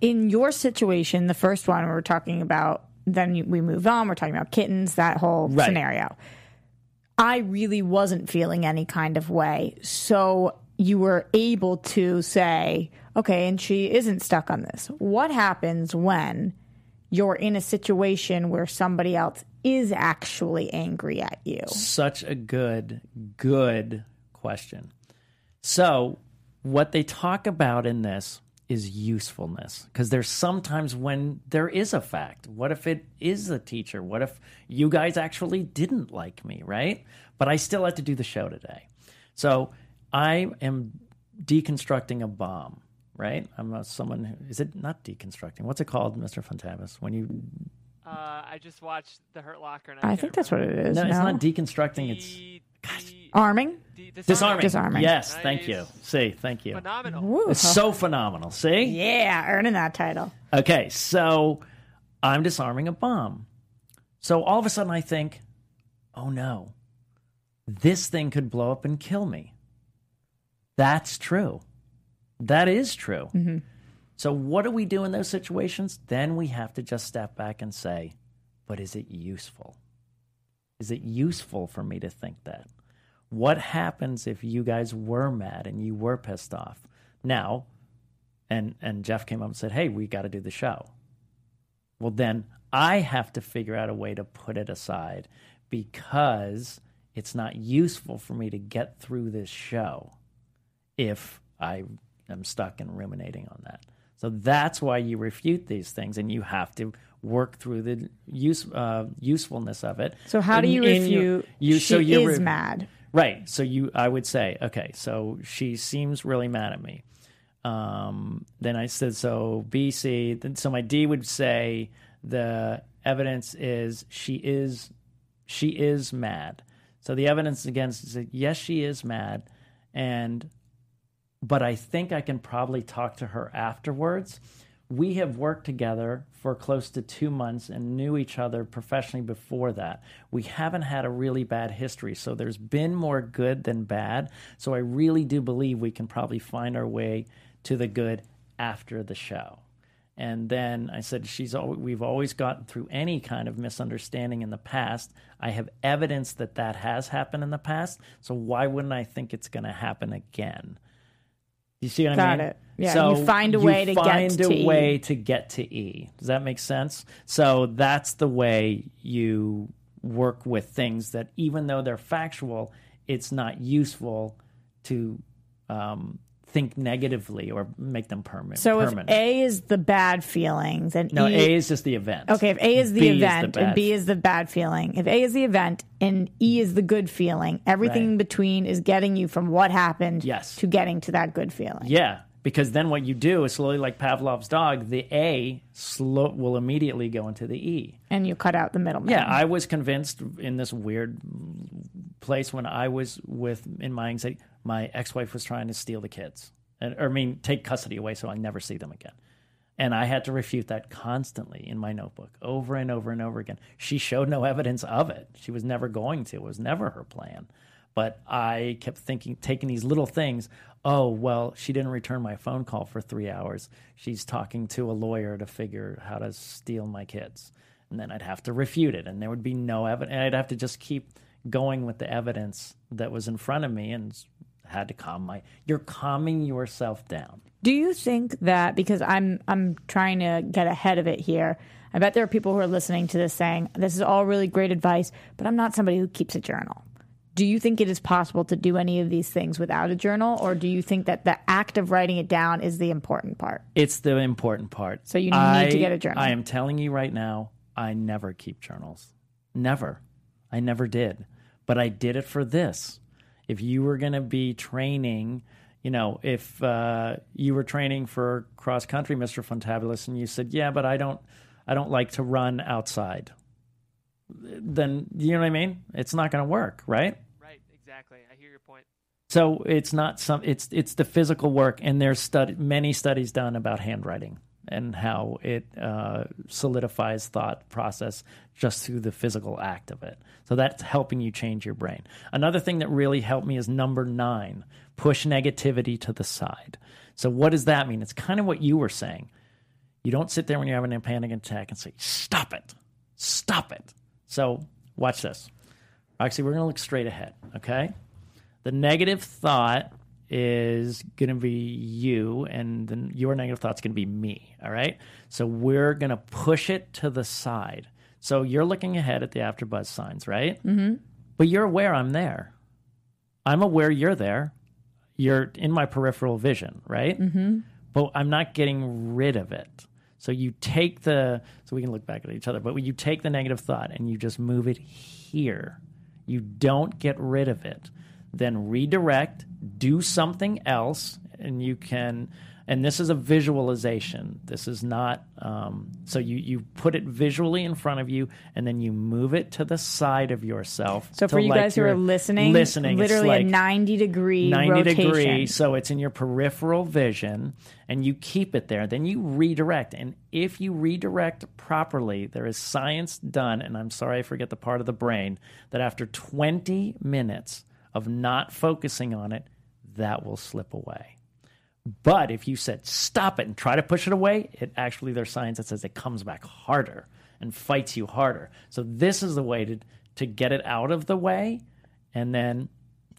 Speaker 1: in your situation, the first one we were talking about, then we moved on. We're talking about kittens, that whole
Speaker 2: Right.
Speaker 1: scenario. I really wasn't feeling any kind of way. So, you were able to say, okay, and she isn't stuck on this. What happens when you're in a situation where somebody else is actually angry at you?
Speaker 2: Such a good, good question. So, what they talk about in this is usefulness because there's sometimes when there is a fact. What if it is a teacher? What if you guys actually didn't like me, right? But I still had to do the show today. So, I am deconstructing a bomb, right? I'm a, someone who is it not deconstructing? What's it called, Mr. Fontavis? When you
Speaker 4: Uh, I just watched The Hurt Locker. And
Speaker 1: I
Speaker 4: can't
Speaker 1: think that's what it is.
Speaker 2: no,
Speaker 1: No,
Speaker 2: it's not deconstructing. It's
Speaker 4: D- D-
Speaker 1: arming.
Speaker 4: D-
Speaker 2: disarming.
Speaker 1: Disarming.
Speaker 2: Yes, thank you. See, thank you.
Speaker 4: Phenomenal.
Speaker 1: Woo.
Speaker 2: It's so phenomenal. See?
Speaker 1: Yeah, earning that title.
Speaker 2: Okay, so I'm disarming a bomb. So all of a sudden I think, oh no, this thing could blow up and kill me. That's true. That is true. Mm-hmm. So what do we do in those situations? Then we have to just step back and say, but is it useful? Is it useful for me to think that? What happens if you guys were mad and you were pissed off? Now, and and Jeff came up and said, "Hey, we got to do the show." Well, then I have to figure out a way to put it aside because it's not useful for me to get through this show if I am stuck and ruminating on that. So that's why you refute these things, and you have to work through the use uh, usefulness of it.
Speaker 1: So how do you
Speaker 2: in
Speaker 1: refute?
Speaker 2: you
Speaker 1: she
Speaker 2: so you
Speaker 1: is
Speaker 2: re-
Speaker 1: mad.
Speaker 2: Right. So you, I would say, okay, so she seems really mad at me. Um, then I said, so B, C. Then so my D would say the evidence is she is she is mad. So the evidence against is that yes, she is mad, and but I think I can probably talk to her afterwards. We have worked together for close to two months and knew each other professionally before that. We haven't had a really bad history, so there's been more good than bad. So I really do believe we can probably find our way to the good after the show. And then I said, "She's al- we've always gotten through any kind of misunderstanding in the past. I have evidence that that has happened in the past. So why wouldn't I think it's going to happen again?" You see what I
Speaker 1: Got
Speaker 2: mean?
Speaker 1: it. Yeah,
Speaker 2: So
Speaker 1: you find a way to get
Speaker 2: find
Speaker 1: to
Speaker 2: a
Speaker 1: E.
Speaker 2: way to get to E. Does that make sense? So that's the way you work with things that, even though they're factual, it's not useful to um, think negatively or make them permanent.
Speaker 1: So if
Speaker 2: permanent.
Speaker 1: A is the bad feelings and
Speaker 2: no,
Speaker 1: E
Speaker 2: A is just the event.
Speaker 1: Okay, if A is the
Speaker 2: B is the
Speaker 1: event and. B is the bad feeling, if A is the event and E is the good feeling, everything
Speaker 2: Right.
Speaker 1: in between is getting you from what happened
Speaker 2: Yes.
Speaker 1: to getting to that good feeling.
Speaker 2: Yeah, because then what you do is slowly, like Pavlov's dog, the A slow, will immediately go into the E.
Speaker 1: And you cut out the middleman.
Speaker 2: Yeah, I was convinced in this weird place when I was with in my anxiety. My ex-wife was trying to steal the kids, and or I mean, take custody away, so I never see them again. And I had to refute that constantly in my notebook, over and over and over again. She showed no evidence of it. She was never going to. It was never her plan. But I kept thinking, taking these little things. Oh, well, she didn't return my phone call for three hours. She's talking to a lawyer to figure how to steal my kids. And then I'd have to refute it, and there would be no evidence. I'd have to just keep going with the evidence that was in front of me and had to calm my. You're calming yourself down.
Speaker 1: Do you think that because I'm I'm trying to get ahead of it here, I bet there are people who are listening to this saying this is all really great advice, but I'm not somebody who keeps a journal. Do you think it is possible to do any of these things without a journal, or do you think that the act of writing it down is the important part?
Speaker 2: It's the important part.
Speaker 1: So you need
Speaker 2: I-
Speaker 1: to get a journal.
Speaker 2: I am telling you right now, I never keep journals. Never. I never did. But I did it for this. If you were going to be training, you know, if uh, you were training for cross country, Mr. Funtabulous, and you said, "Yeah, but I don't, I don't like to run outside," then you know what I mean. It's not going to work, right?
Speaker 4: Right, exactly. I hear your point.
Speaker 2: So it's not some. It's it's the physical work, and there's study many studies done about handwriting and how it uh, solidifies thought process just through the physical act of it. So that's helping you change your brain. Another thing that really helped me is number nine: push negativity to the side. So what does that mean? It's kind of what you were saying. You don't sit there when you're having a panic attack and say, "Stop it, stop it." So watch this. Actually, we're going to look straight ahead. Okay. The negative thought is going to be you, and then your negative thought's going to be me. All right. So we're going to push it to the side. So you're looking ahead at the AfterBuzz signs, right? Mm-hmm. But you're aware I'm there. I'm aware you're there. You're in my peripheral vision, right? Mm-hmm. But I'm not getting rid of it. So you take the, so we can look back at each other, but you take the negative thought and you just move it here. You don't get rid of it. Then redirect, do something else, and you can. And this is a visualization. This is not. Um, so you you put it visually in front of you, and then you move it to the side of yourself.
Speaker 1: So for you
Speaker 2: like
Speaker 1: guys who are listening,
Speaker 2: listening,
Speaker 1: literally
Speaker 2: like
Speaker 1: a 90 degree
Speaker 2: 90
Speaker 1: rotation.
Speaker 2: degree so it's in your peripheral vision and you keep it there then you redirect and if you redirect properly there is science done and i'm sorry i forget the part of the brain that after 20 minutes of not focusing on it that will slip away. But if you said stop it and try to push it away it actually there's science that says it comes back harder and fights you harder. So this is the way to to get it out of the way and then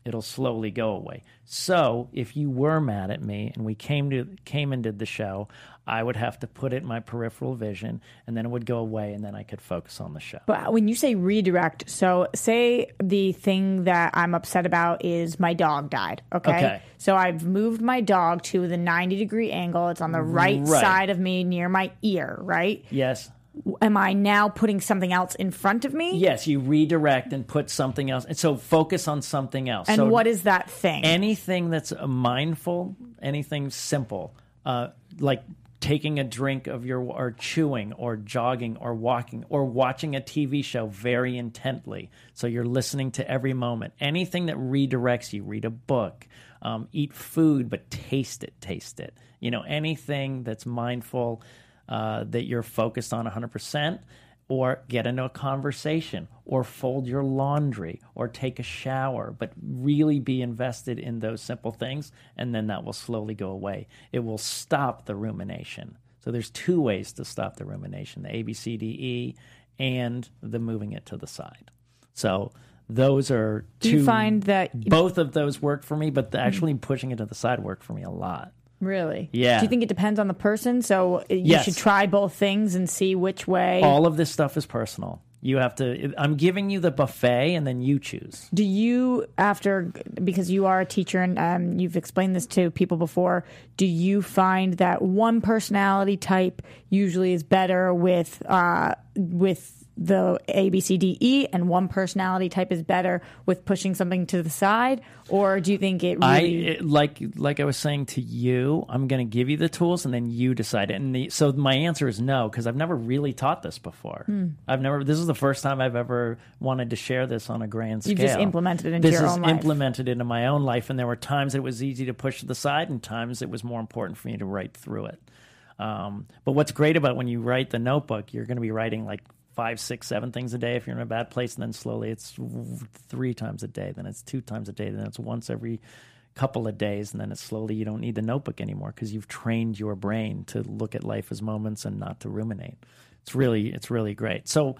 Speaker 2: it'll slowly go away. So if you were mad at me and we came to came and did the show, I would have to put it in my peripheral vision and then it would go away and then I could focus on the show.
Speaker 1: But when you say redirect, so say the thing that I'm upset about is my dog died. Okay.
Speaker 2: Okay.
Speaker 1: So I've moved my dog to the 90 degree angle. It's on the right,
Speaker 2: Right.
Speaker 1: side of me near my ear, right?
Speaker 2: Yes.
Speaker 1: Am I now putting something else in front of me?
Speaker 2: Yes, you redirect and put something else. And so focus on something else.
Speaker 1: And
Speaker 2: so
Speaker 1: what is that thing?
Speaker 2: anything that's mindful, anything simple, uh, like taking a drink of your or chewing or jogging or walking or watching a TV show very intently. So you're listening to every moment. Anything that redirects you, read a book, um, eat food, but taste it, taste it. You know, anything that's mindful uh, that you're focused on 100% or get into a conversation or fold your laundry or take a shower but really be invested in those simple things and then that will slowly go away it will stop the rumination so there's two ways to stop the rumination the abcde and the moving it to the side so those are
Speaker 1: Do
Speaker 2: two.
Speaker 1: you find that
Speaker 2: both of those work for me, but the actually pushing it to the side worked for me a lot.
Speaker 1: Really?
Speaker 2: Yeah.
Speaker 1: Do you think it depends on the person? So uh, you
Speaker 2: Yes.
Speaker 1: should try both things and see which way.
Speaker 2: All of this stuff is personal. You have to. I'm giving you the buffet, and then you choose.
Speaker 1: Do you, after, because you are a teacher and um, you've explained this to people before, do you find that one personality type usually is better with uh, with the A, B, C, D, E, and one personality type is better with pushing something to the side, or do you think it
Speaker 2: I it- like like I was saying to you. I'm going to give you the tools, and then you decide it. And the, so my answer is no, because I've never really taught this before.
Speaker 1: Hmm.
Speaker 2: I've never. This is the first time I've ever wanted to share this on a grand scale.
Speaker 1: You've just implemented it into
Speaker 2: this
Speaker 1: your
Speaker 2: is
Speaker 1: own life.
Speaker 2: implemented into my own life, and there were times it was easy to push to the side, and times it was more important for me to write through it. Um, but what's great about when you write the notebook, you're going to be writing like five, six, seven things a day if you're in a bad place, and then slowly it's three times a day, then it's two times a day, then it's once every couple of days, and then it's slowly you don't need the notebook anymore because you've trained your brain to look at life as moments and not to ruminate. It's really, it's really great. So.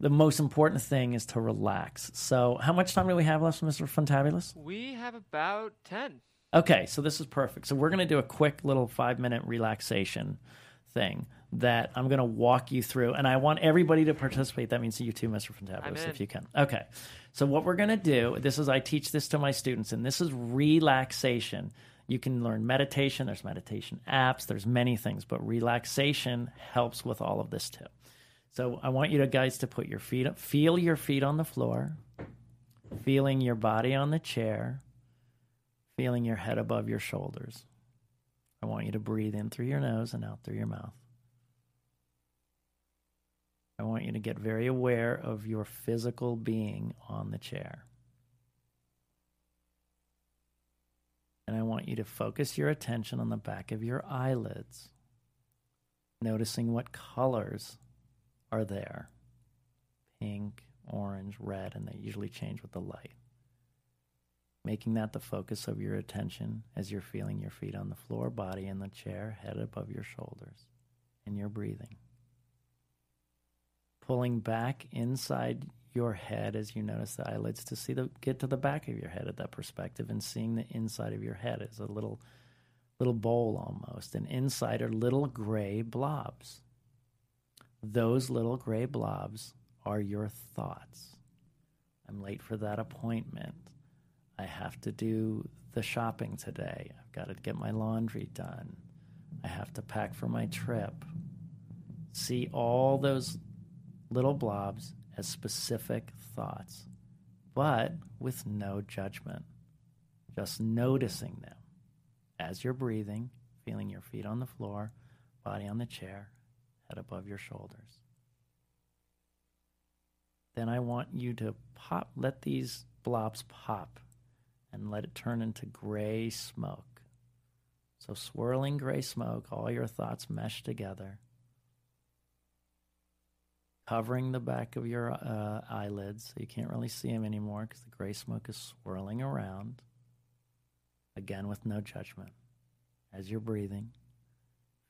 Speaker 2: The most important thing is to relax. So, how much time do we have left, Mr. Funtabulous?
Speaker 4: We have about 10.
Speaker 2: Okay, so this is perfect. So we're going to do a quick little five minute relaxation thing that I'm going to walk you through, and I want everybody to participate. That means you too, Mr.
Speaker 4: Funtabulous,
Speaker 2: if you can. Okay, so what we're going to do, this is I teach this to my students, and this is relaxation. You can learn meditation. There's meditation apps. There's many things, but relaxation helps with all of this too. So I want you to guys to put your feet up, feel your feet on the floor, feeling your body on the chair, feeling your head above your shoulders. I want you to breathe in through your nose and out through your mouth. I want you to get very aware of your physical being on the chair. And I want you to focus your attention on the back of your eyelids, noticing what colors are there pink, orange, red, and they usually change with the light. Making that the focus of your attention as you're feeling your feet on the floor, body in the chair, head above your shoulders, and you're breathing. Pulling back inside your head as you notice the eyelids to see the get to the back of your head at that perspective and seeing the inside of your head as a little little bowl almost. And inside are little gray blobs. Those little gray blobs are your thoughts. I'm late for that appointment. I have to do the shopping today. I've got to get my laundry done. I have to pack for my trip. See all those little blobs as specific thoughts, but with no judgment. Just noticing them as you're breathing, feeling your feet on the floor, body on the chair, head above your shoulders. Then I want you to pop, let these blobs pop and let it turn into gray smoke. So, swirling gray smoke, all your thoughts mesh together covering the back of your uh, eyelids so you can't really see them anymore because the gray smoke is swirling around. Again, with no judgment. As you're breathing,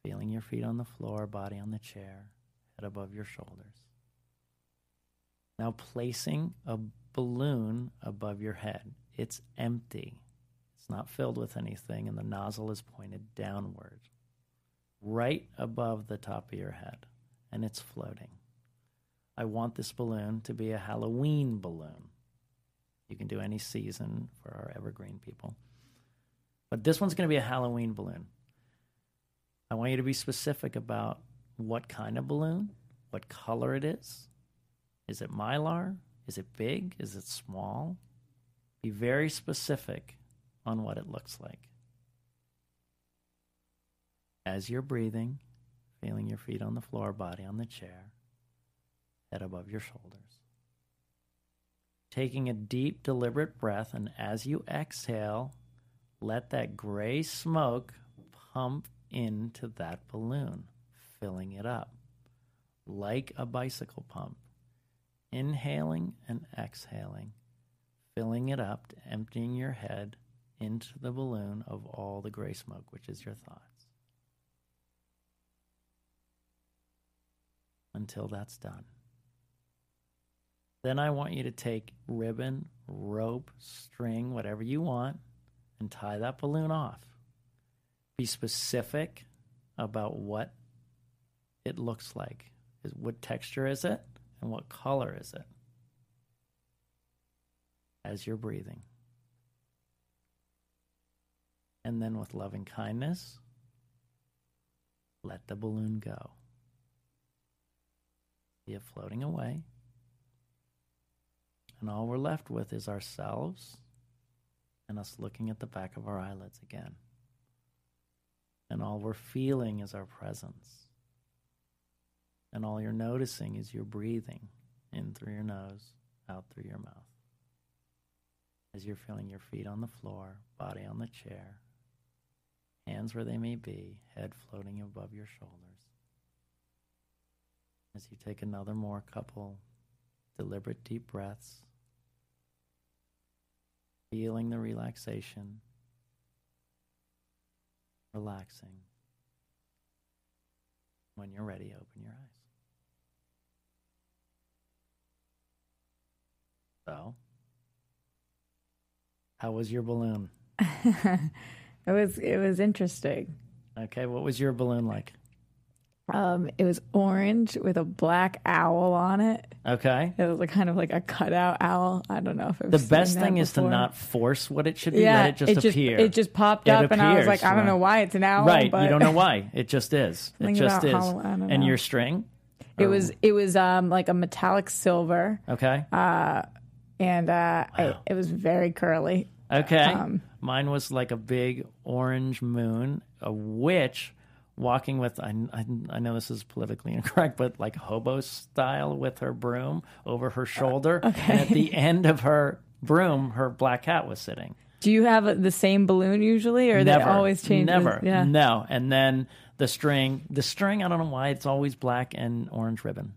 Speaker 2: feeling your feet on the floor, body on the chair, head above your shoulders. Now, placing a balloon above your head. It's empty, it's not filled with anything, and the nozzle is pointed downward, right above the top of your head, and it's floating. I want this balloon to be a Halloween balloon. You can do any season for our evergreen people. But this one's going to be a Halloween balloon. I want you to be specific about what kind of balloon, what color it is. Is it mylar? Is it big? Is it small? Be very specific on what it looks like. As you're breathing, feeling your feet on the floor, body on the chair, head above your shoulders. Taking a deep, deliberate breath, and as you exhale, let that gray smoke pump into that balloon, filling it up like a bicycle pump. Inhaling and exhaling, filling it up, emptying your head into the balloon of all the gray smoke, which is your thoughts. Until that's done. Then I want you to take ribbon, rope, string, whatever you want, and tie that balloon off. Be specific about what it looks like. What texture is it and what color is it? As you're breathing. And then with loving kindness, let the balloon go. See it floating away. And all we're left with is ourselves and us looking at the back of our eyelids again. And all we're feeling is our presence. And all you're noticing is your breathing in through your nose, out through your mouth. As you're feeling your feet on the floor, body on the chair, hands where they may be, head floating above your shoulders. As you take another more couple deliberate deep breaths, feeling the relaxation, relaxing. When you're ready, open your eyes. So, how was your balloon?
Speaker 1: It was it was interesting.
Speaker 2: Okay, what was your balloon like?
Speaker 1: Um, it was orange with a black owl on it.
Speaker 2: Okay.
Speaker 1: It was like kind of like a cutout owl. I don't know if I've
Speaker 2: The best thing is to
Speaker 1: before.
Speaker 2: not force what it should be.
Speaker 1: Yeah,
Speaker 2: Let it just appear.
Speaker 1: It just popped
Speaker 2: It
Speaker 1: up, and I was like, I don't know why it's an owl.
Speaker 2: right.
Speaker 1: but
Speaker 2: You don't know why. It just is. It just is.
Speaker 1: how- I don't
Speaker 2: and
Speaker 1: know.
Speaker 2: your string?
Speaker 1: It was it was um like a metallic silver,
Speaker 2: Okay.
Speaker 1: Uh, and uh, it, it was very curly.
Speaker 2: Okay.
Speaker 1: Um,
Speaker 2: Mine was like a big orange moon, a witch walking with, I, I, I know this is politically incorrect, but like hobo style with her broom over her shoulder. And at the end of her broom, her black cat was sitting.
Speaker 1: Do you have the same balloon usually, or
Speaker 2: Never.
Speaker 1: they always change?
Speaker 2: Never.
Speaker 1: Yeah.
Speaker 2: No. And then the string, the string, I don't know why, it's always black and orange ribbon.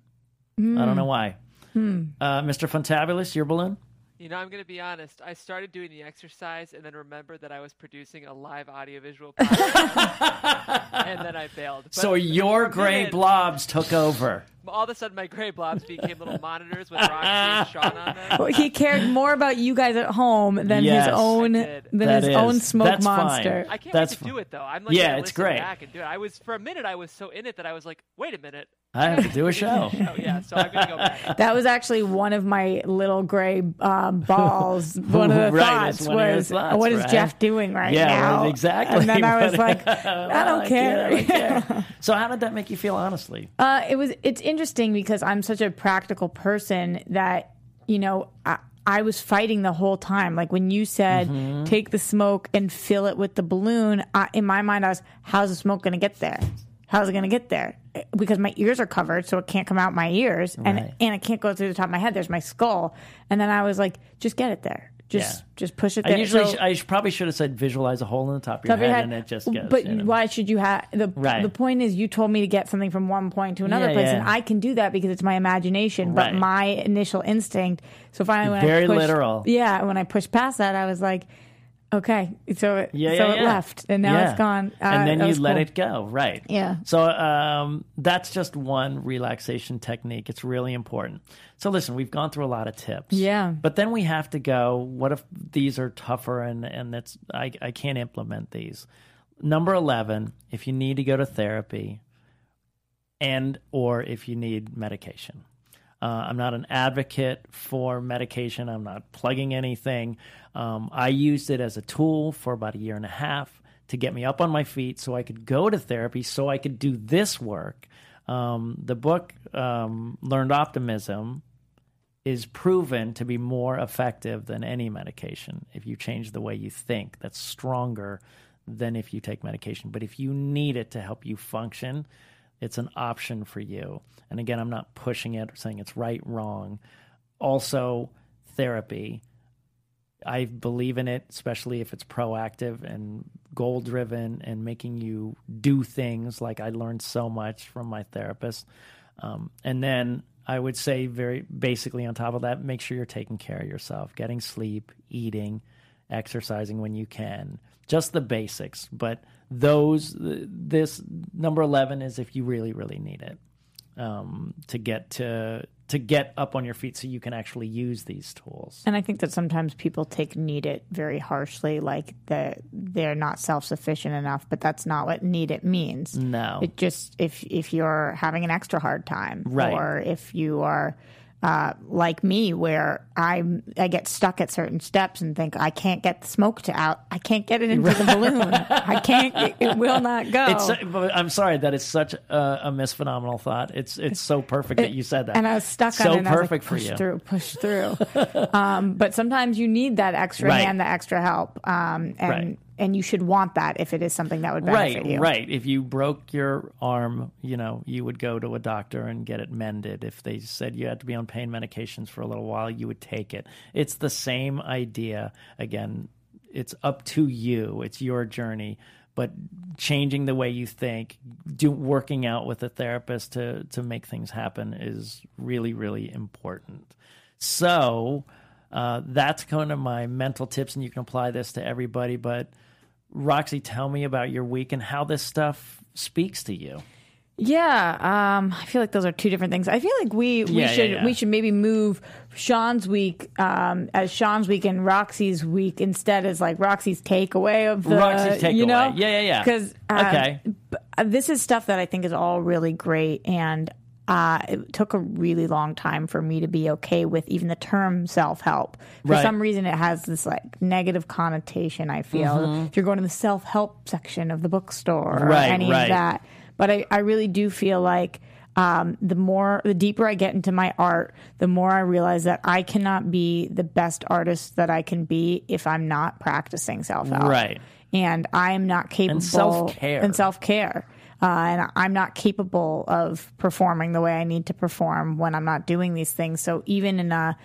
Speaker 2: I
Speaker 1: Hmm.
Speaker 2: don't know why. Uh, Mr. Funtabulous, your balloon?
Speaker 4: You know, I'm going to be honest. I started doing the exercise and then remembered that I was producing a live audiovisual podcast, and then I failed. But
Speaker 2: so your gray
Speaker 4: minute,
Speaker 2: blobs took over.
Speaker 4: All of a sudden, my gray blobs became little monitors with Roxy and Sean on them.
Speaker 1: Well, he cared more about you guys at home than
Speaker 2: Yes.
Speaker 1: his own than
Speaker 2: That
Speaker 1: his
Speaker 2: is.
Speaker 1: own smoke
Speaker 2: That's fine.
Speaker 1: monster.
Speaker 4: I can't
Speaker 2: That's
Speaker 4: wait to
Speaker 2: fun.
Speaker 4: do it though. I'm like,
Speaker 2: Yeah,
Speaker 4: gonna
Speaker 2: it's great.
Speaker 4: Back and do it. I was for a minute. I was so in it that I was like, wait a minute.
Speaker 2: I have to do a show.
Speaker 4: Oh yeah, so I'm gonna go back.
Speaker 1: That was actually one of my little gray um, balls. One of the
Speaker 2: Right,
Speaker 1: thoughts
Speaker 2: one
Speaker 1: was,
Speaker 2: thoughts,
Speaker 1: "What is
Speaker 2: right?
Speaker 1: Jeff doing right
Speaker 2: Yeah,
Speaker 1: now?"
Speaker 2: right, exactly.
Speaker 1: And then I was
Speaker 2: What-
Speaker 1: like, "I don't care."
Speaker 2: I don't care. so how did that make you feel, honestly?
Speaker 1: Uh, it was. It's interesting because I'm such a practical person that you know I, I was fighting the whole time. Like when you said
Speaker 2: Mm-hmm.
Speaker 1: take the smoke and fill it with the balloon, I, in my mind I was, how's the smoke going to get there? How's it going to get there? Because my ears are covered, so it can't come out my ears,
Speaker 2: Right.
Speaker 1: and and it can't go through the top of my head. There's my skull, and then I was like, just get it there. Just
Speaker 2: Yeah.
Speaker 1: just push it
Speaker 2: I
Speaker 1: there.
Speaker 2: usually
Speaker 1: So-
Speaker 2: sh- I sh- probably should have said visualize a hole in the top of your,
Speaker 1: top of your
Speaker 2: head, and it just goes.
Speaker 1: But
Speaker 2: you know.
Speaker 1: why should you have the
Speaker 2: Right.
Speaker 1: the point is you told me to get something from one point to another
Speaker 2: Yeah,
Speaker 1: place,
Speaker 2: yeah.
Speaker 1: and I can do that because it's my imagination.
Speaker 2: Right.
Speaker 1: But my initial instinct. So finally, when
Speaker 2: Very
Speaker 1: I pushed,
Speaker 2: literal.
Speaker 1: Yeah, when I pushed past that, I was like, okay, so it
Speaker 2: Yeah,
Speaker 1: so
Speaker 2: yeah,
Speaker 1: it
Speaker 2: yeah.
Speaker 1: left, and now it's gone. Uh,
Speaker 2: and then you let
Speaker 1: cool.
Speaker 2: it go, right?
Speaker 1: Yeah.
Speaker 2: So um, that's just one relaxation technique. It's really important. So listen, we've gone through a lot of tips.
Speaker 1: Yeah.
Speaker 2: But then we have to go. What if these are tougher and and that's I I can't implement these. Number eleven, if you need to go to therapy, and or if you need medication. Uh, I'm not an advocate for medication. I'm not plugging anything. Um, I used it as a tool for about a year and a half to get me up on my feet so I could go to therapy, so I could do this work. Um, the book, um, Learned Optimism, is proven to be more effective than any medication if you change the way you think. That's stronger than if you take medication. But if you need it to help you function, it's an option for you. And again, I'm not pushing it or saying it's right, wrong. Also, therapy. I believe in it, especially if it's proactive and goal driven and making you do things like I learned so much from my therapist. Um, and then I would say, very basically, on top of that, make sure you're taking care of yourself, getting sleep, eating, exercising when you can, just the basics. But those, this number 11 is if you really, really need it. Um, to get to to get up on your feet so you can actually use these tools.
Speaker 1: And I think that sometimes people take need it very harshly, like that they're not self sufficient enough, but that's not what need it means.
Speaker 2: No.
Speaker 1: It just if if you're having an extra hard time,
Speaker 2: Right.
Speaker 1: or if you are uh, like me, where I I get stuck at certain steps and think I can't get the smoke to out, I can't get it into the balloon, I can't, it, it will not go.
Speaker 2: It's, I'm sorry that is such a, a miss phenomenal thought. It's it's so perfect that you said that.
Speaker 1: and I was stuck
Speaker 2: so
Speaker 1: on it. Was like,
Speaker 2: perfect for
Speaker 1: push
Speaker 2: you.
Speaker 1: through, push through. um, but sometimes you need that extra
Speaker 2: Right.
Speaker 1: hand, the extra help, um, and
Speaker 2: Right.
Speaker 1: And you should want that if it is something that would benefit
Speaker 2: Right,
Speaker 1: you.
Speaker 2: right. If you broke your arm, you know, you would go to a doctor and get it mended. If they said you had to be on pain medications for a little while, you would take it. It's the same idea. Again, it's up to you. It's your journey. But changing the way you think, do working out with a therapist to to make things happen is really, really important. So uh, that's kind of my mental tips, and you can apply this to everybody. But Roxy, tell me about your week and how this stuff speaks to you.
Speaker 1: Yeah, um, I feel like those are two different things. I feel like we we
Speaker 2: Yeah, yeah,
Speaker 1: should
Speaker 2: yeah.
Speaker 1: we should maybe move Sean's week um, as Sean's week and Roxy's week instead as like Roxy's takeaway of the
Speaker 2: Roxy's
Speaker 1: you know
Speaker 2: Yeah, yeah, yeah.
Speaker 1: because
Speaker 2: Okay.
Speaker 1: this is stuff that I think is all really great and. Uh, it took a really long time for me to be okay with even the term self help. For
Speaker 2: Right.
Speaker 1: some reason, it has this like negative connotation. I feel if you're going to the self help section of the bookstore or
Speaker 2: Mm-hmm. Right,
Speaker 1: any
Speaker 2: right.
Speaker 1: of that, but I, I really do feel like um, the more the deeper I get into my art, the more I realize that I cannot be the best artist that I can be if I'm not practicing self help.
Speaker 2: Right.
Speaker 1: And I am not capable and
Speaker 2: self-care.
Speaker 1: and self care. Uh, and I'm not capable of performing the way I need to perform when I'm not doing these things. So even in a,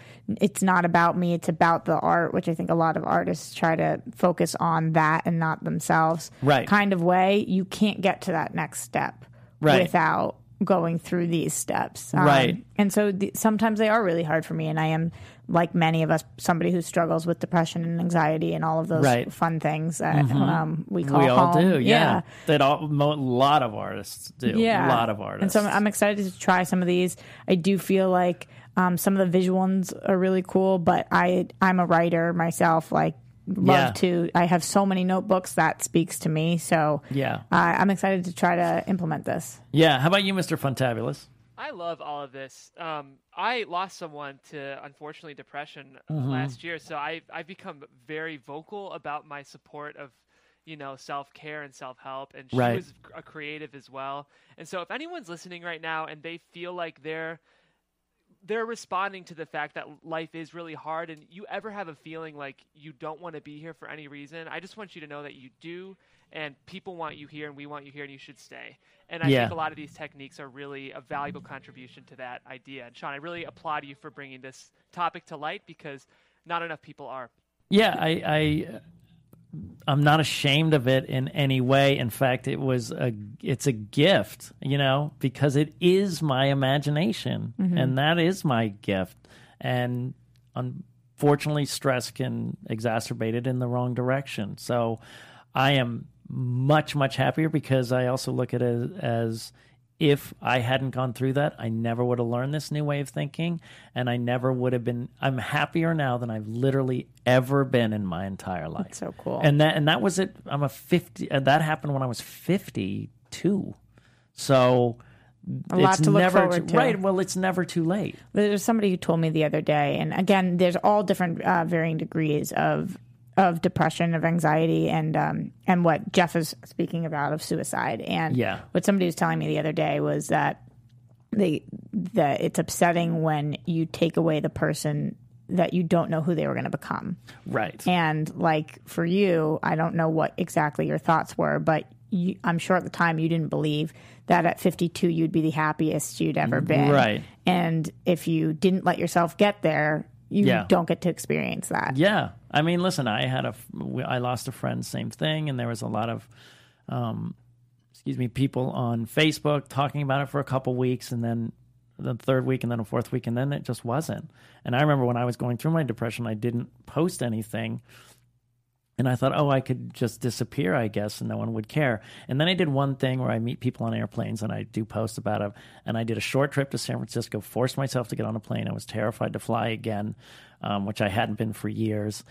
Speaker 1: it's not about me; it's about the art, which I think a lot of artists try to focus on that and not themselves.
Speaker 2: Right.
Speaker 1: Kind of way, you can't get to that next step
Speaker 2: Right.
Speaker 1: without going through these steps. Um,
Speaker 2: Right.
Speaker 1: And so th- sometimes they are really hard for me, and I am like many of us, somebody who struggles with depression and anxiety and all of those
Speaker 2: Right. Mm-hmm.
Speaker 1: fun things that um, we call
Speaker 2: we all
Speaker 1: home.
Speaker 2: do, yeah. That all, mo- a lot of artists do.
Speaker 1: Yeah.
Speaker 2: A lot of artists.
Speaker 1: And so I'm excited to try some of these. I do feel like um, some of the visual ones are really cool, but I I'm a writer myself. Like love
Speaker 2: Yeah.
Speaker 1: to. I have so many notebooks that speaks to me. So
Speaker 2: Yeah.
Speaker 1: uh, I'm excited to try to implement this.
Speaker 2: yeah. How about you, Mr. Funtabulous?
Speaker 4: I love all of this. Um, I lost someone to unfortunately depression
Speaker 2: Mm-hmm.
Speaker 4: last year, so I've I've become very vocal about my support of you know self care and self help. And she
Speaker 2: Right.
Speaker 4: was a creative as well. And so if anyone's listening right now and they feel like they're they're responding to the fact that life is really hard and you ever have a feeling like you don't want to be here for any reason? I just want you to know that you do and people want you here and we want you here and you should stay. And i
Speaker 2: Yeah.
Speaker 4: think a lot of these techniques are really a valuable contribution to that idea. And sean i really applaud you for bringing this topic to light because not enough people are.
Speaker 2: Yeah, I, I I'm not ashamed of it in any way. In fact, it was a it's a gift, you know, because it is my imagination mm-hmm. and that is my gift. And unfortunately stress can exacerbate it in the wrong direction. So I am much much happier because I also look at it as if I hadn't gone through that, I never would have learned this new way of thinking, and I never would have been. I'm happier now than I've literally ever been in my entire life.
Speaker 1: That's so cool.
Speaker 2: And that and that was it. I'm a fifty. Uh, that happened when I was fifty two. So
Speaker 1: A lot
Speaker 2: it's
Speaker 1: to look
Speaker 2: never
Speaker 1: forward to.
Speaker 2: right. Well, it's never too late.
Speaker 1: There's somebody who told me the other day, and again, there's all different uh, varying degrees of of depression, of anxiety, and um, and what Jeff is speaking about of suicide. And
Speaker 2: Yeah.
Speaker 1: what somebody was telling me the other day was that they that it's upsetting when you take away the person that you don't know who they were going to become.
Speaker 2: Right.
Speaker 1: And like for you, I don't know what exactly your thoughts were, but you, I'm sure at the time you didn't believe that at 52 you'd be the happiest you'd ever been.
Speaker 2: Right.
Speaker 1: And if you didn't let yourself get there, you
Speaker 2: Yeah.
Speaker 1: don't get to experience that.
Speaker 2: Yeah, I mean, listen, I had a, I lost a friend, same thing, and there was a lot of, um, excuse me, people on Facebook talking about it for a couple weeks, and then the third week, and then a fourth week, and then it just wasn't. And I remember when I was going through my depression, I didn't post anything And I thought, oh, I could just disappear, I guess, and no one would care. And then I did one thing where I meet people on airplanes and I do post about it. And I did a short trip to San Francisco, forced myself to get on a plane. I was terrified to fly again, um, which I hadn't been for years.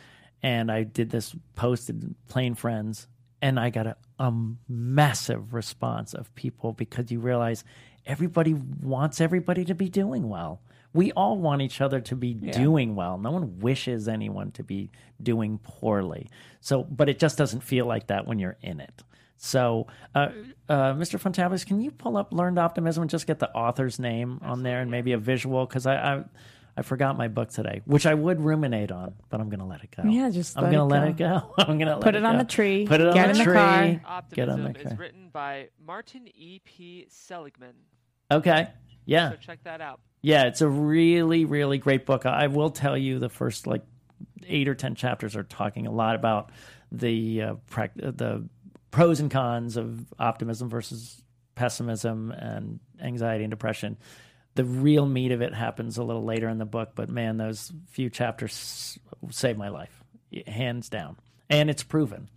Speaker 2: And I did this posted plane friends, and I got a, a massive response of people because you realize everybody wants everybody to be doing well we all want each other to be yeah. doing well. No one wishes anyone to be doing poorly. So, but it just doesn't feel like that when you're in it. So, uh, uh, Mr. Funtabulous, can you pull up Learned Optimism and just get the author's name on there and maybe a visual? Because I, I, I forgot my book today, which I would ruminate on, but I'm going to let it go.
Speaker 1: Yeah, just
Speaker 2: I'm going to let it go. I'm going to
Speaker 1: put it,
Speaker 2: it
Speaker 1: on the tree.
Speaker 2: Put it on
Speaker 1: the,
Speaker 2: the tree.
Speaker 4: Car. Get on the car. is written by Martin E. P. Seligman.
Speaker 2: Okay. Yeah.
Speaker 4: So check that out.
Speaker 2: Yeah, it's a really, really great book. I will tell you the first like eight or ten chapters are talking a lot about the uh, the pros and cons of optimism versus pessimism and anxiety and depression. The real meat of it happens a little later in the book, but man, those few chapters saved my life, hands down. And it's proven.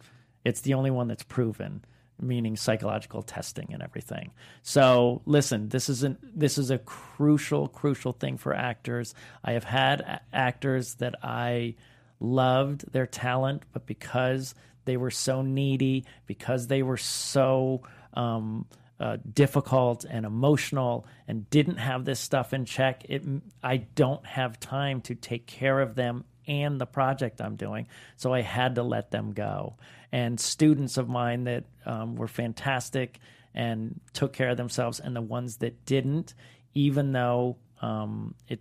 Speaker 2: It's the only one that's proven meaning psychological testing and everything. So listen, this is an this is a crucial crucial thing for actors. I have had a- actors that I loved their talent, but because they were so needy, because they were so um, uh, difficult and emotional and didn't have this stuff in check, it I don't have time to take care of them and the project I'm doing. So I had to let them go. And students of mine that um, were fantastic and took care of themselves, and the ones that didn't, even though um, it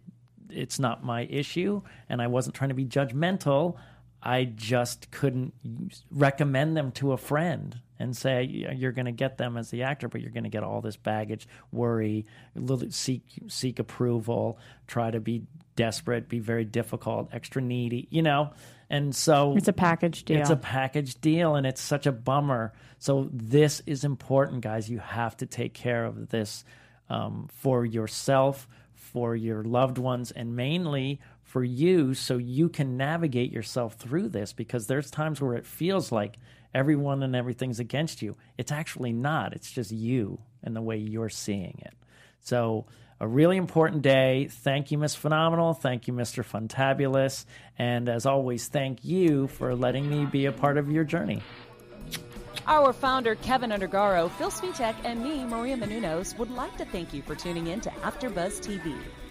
Speaker 2: it's not my issue, and I wasn't trying to be judgmental. I just couldn't recommend them to a friend and say you're going to get them as the actor, but you're going to get all this baggage, worry, seek seek approval, try to be desperate, be very difficult, extra needy, you know. And so
Speaker 1: it's a package deal.
Speaker 2: It's a package deal, and it's such a bummer. So this is important, guys. You have to take care of this um, for yourself, for your loved ones, and mainly for you, so you can navigate yourself through this. Because there's times where it feels like everyone and everything's against you. It's actually not. It's just you and the way you're seeing it. So a really important day. Thank you, Miss Phenomenal. Thank you, Mr. Funtabulous. And as always, thank you for letting me be a part of your journey.
Speaker 3: Our founder, Keven Undergaro, Phil Svitek, and me, Maria Menounos, would like to thank you for tuning in to AfterBuzz TV.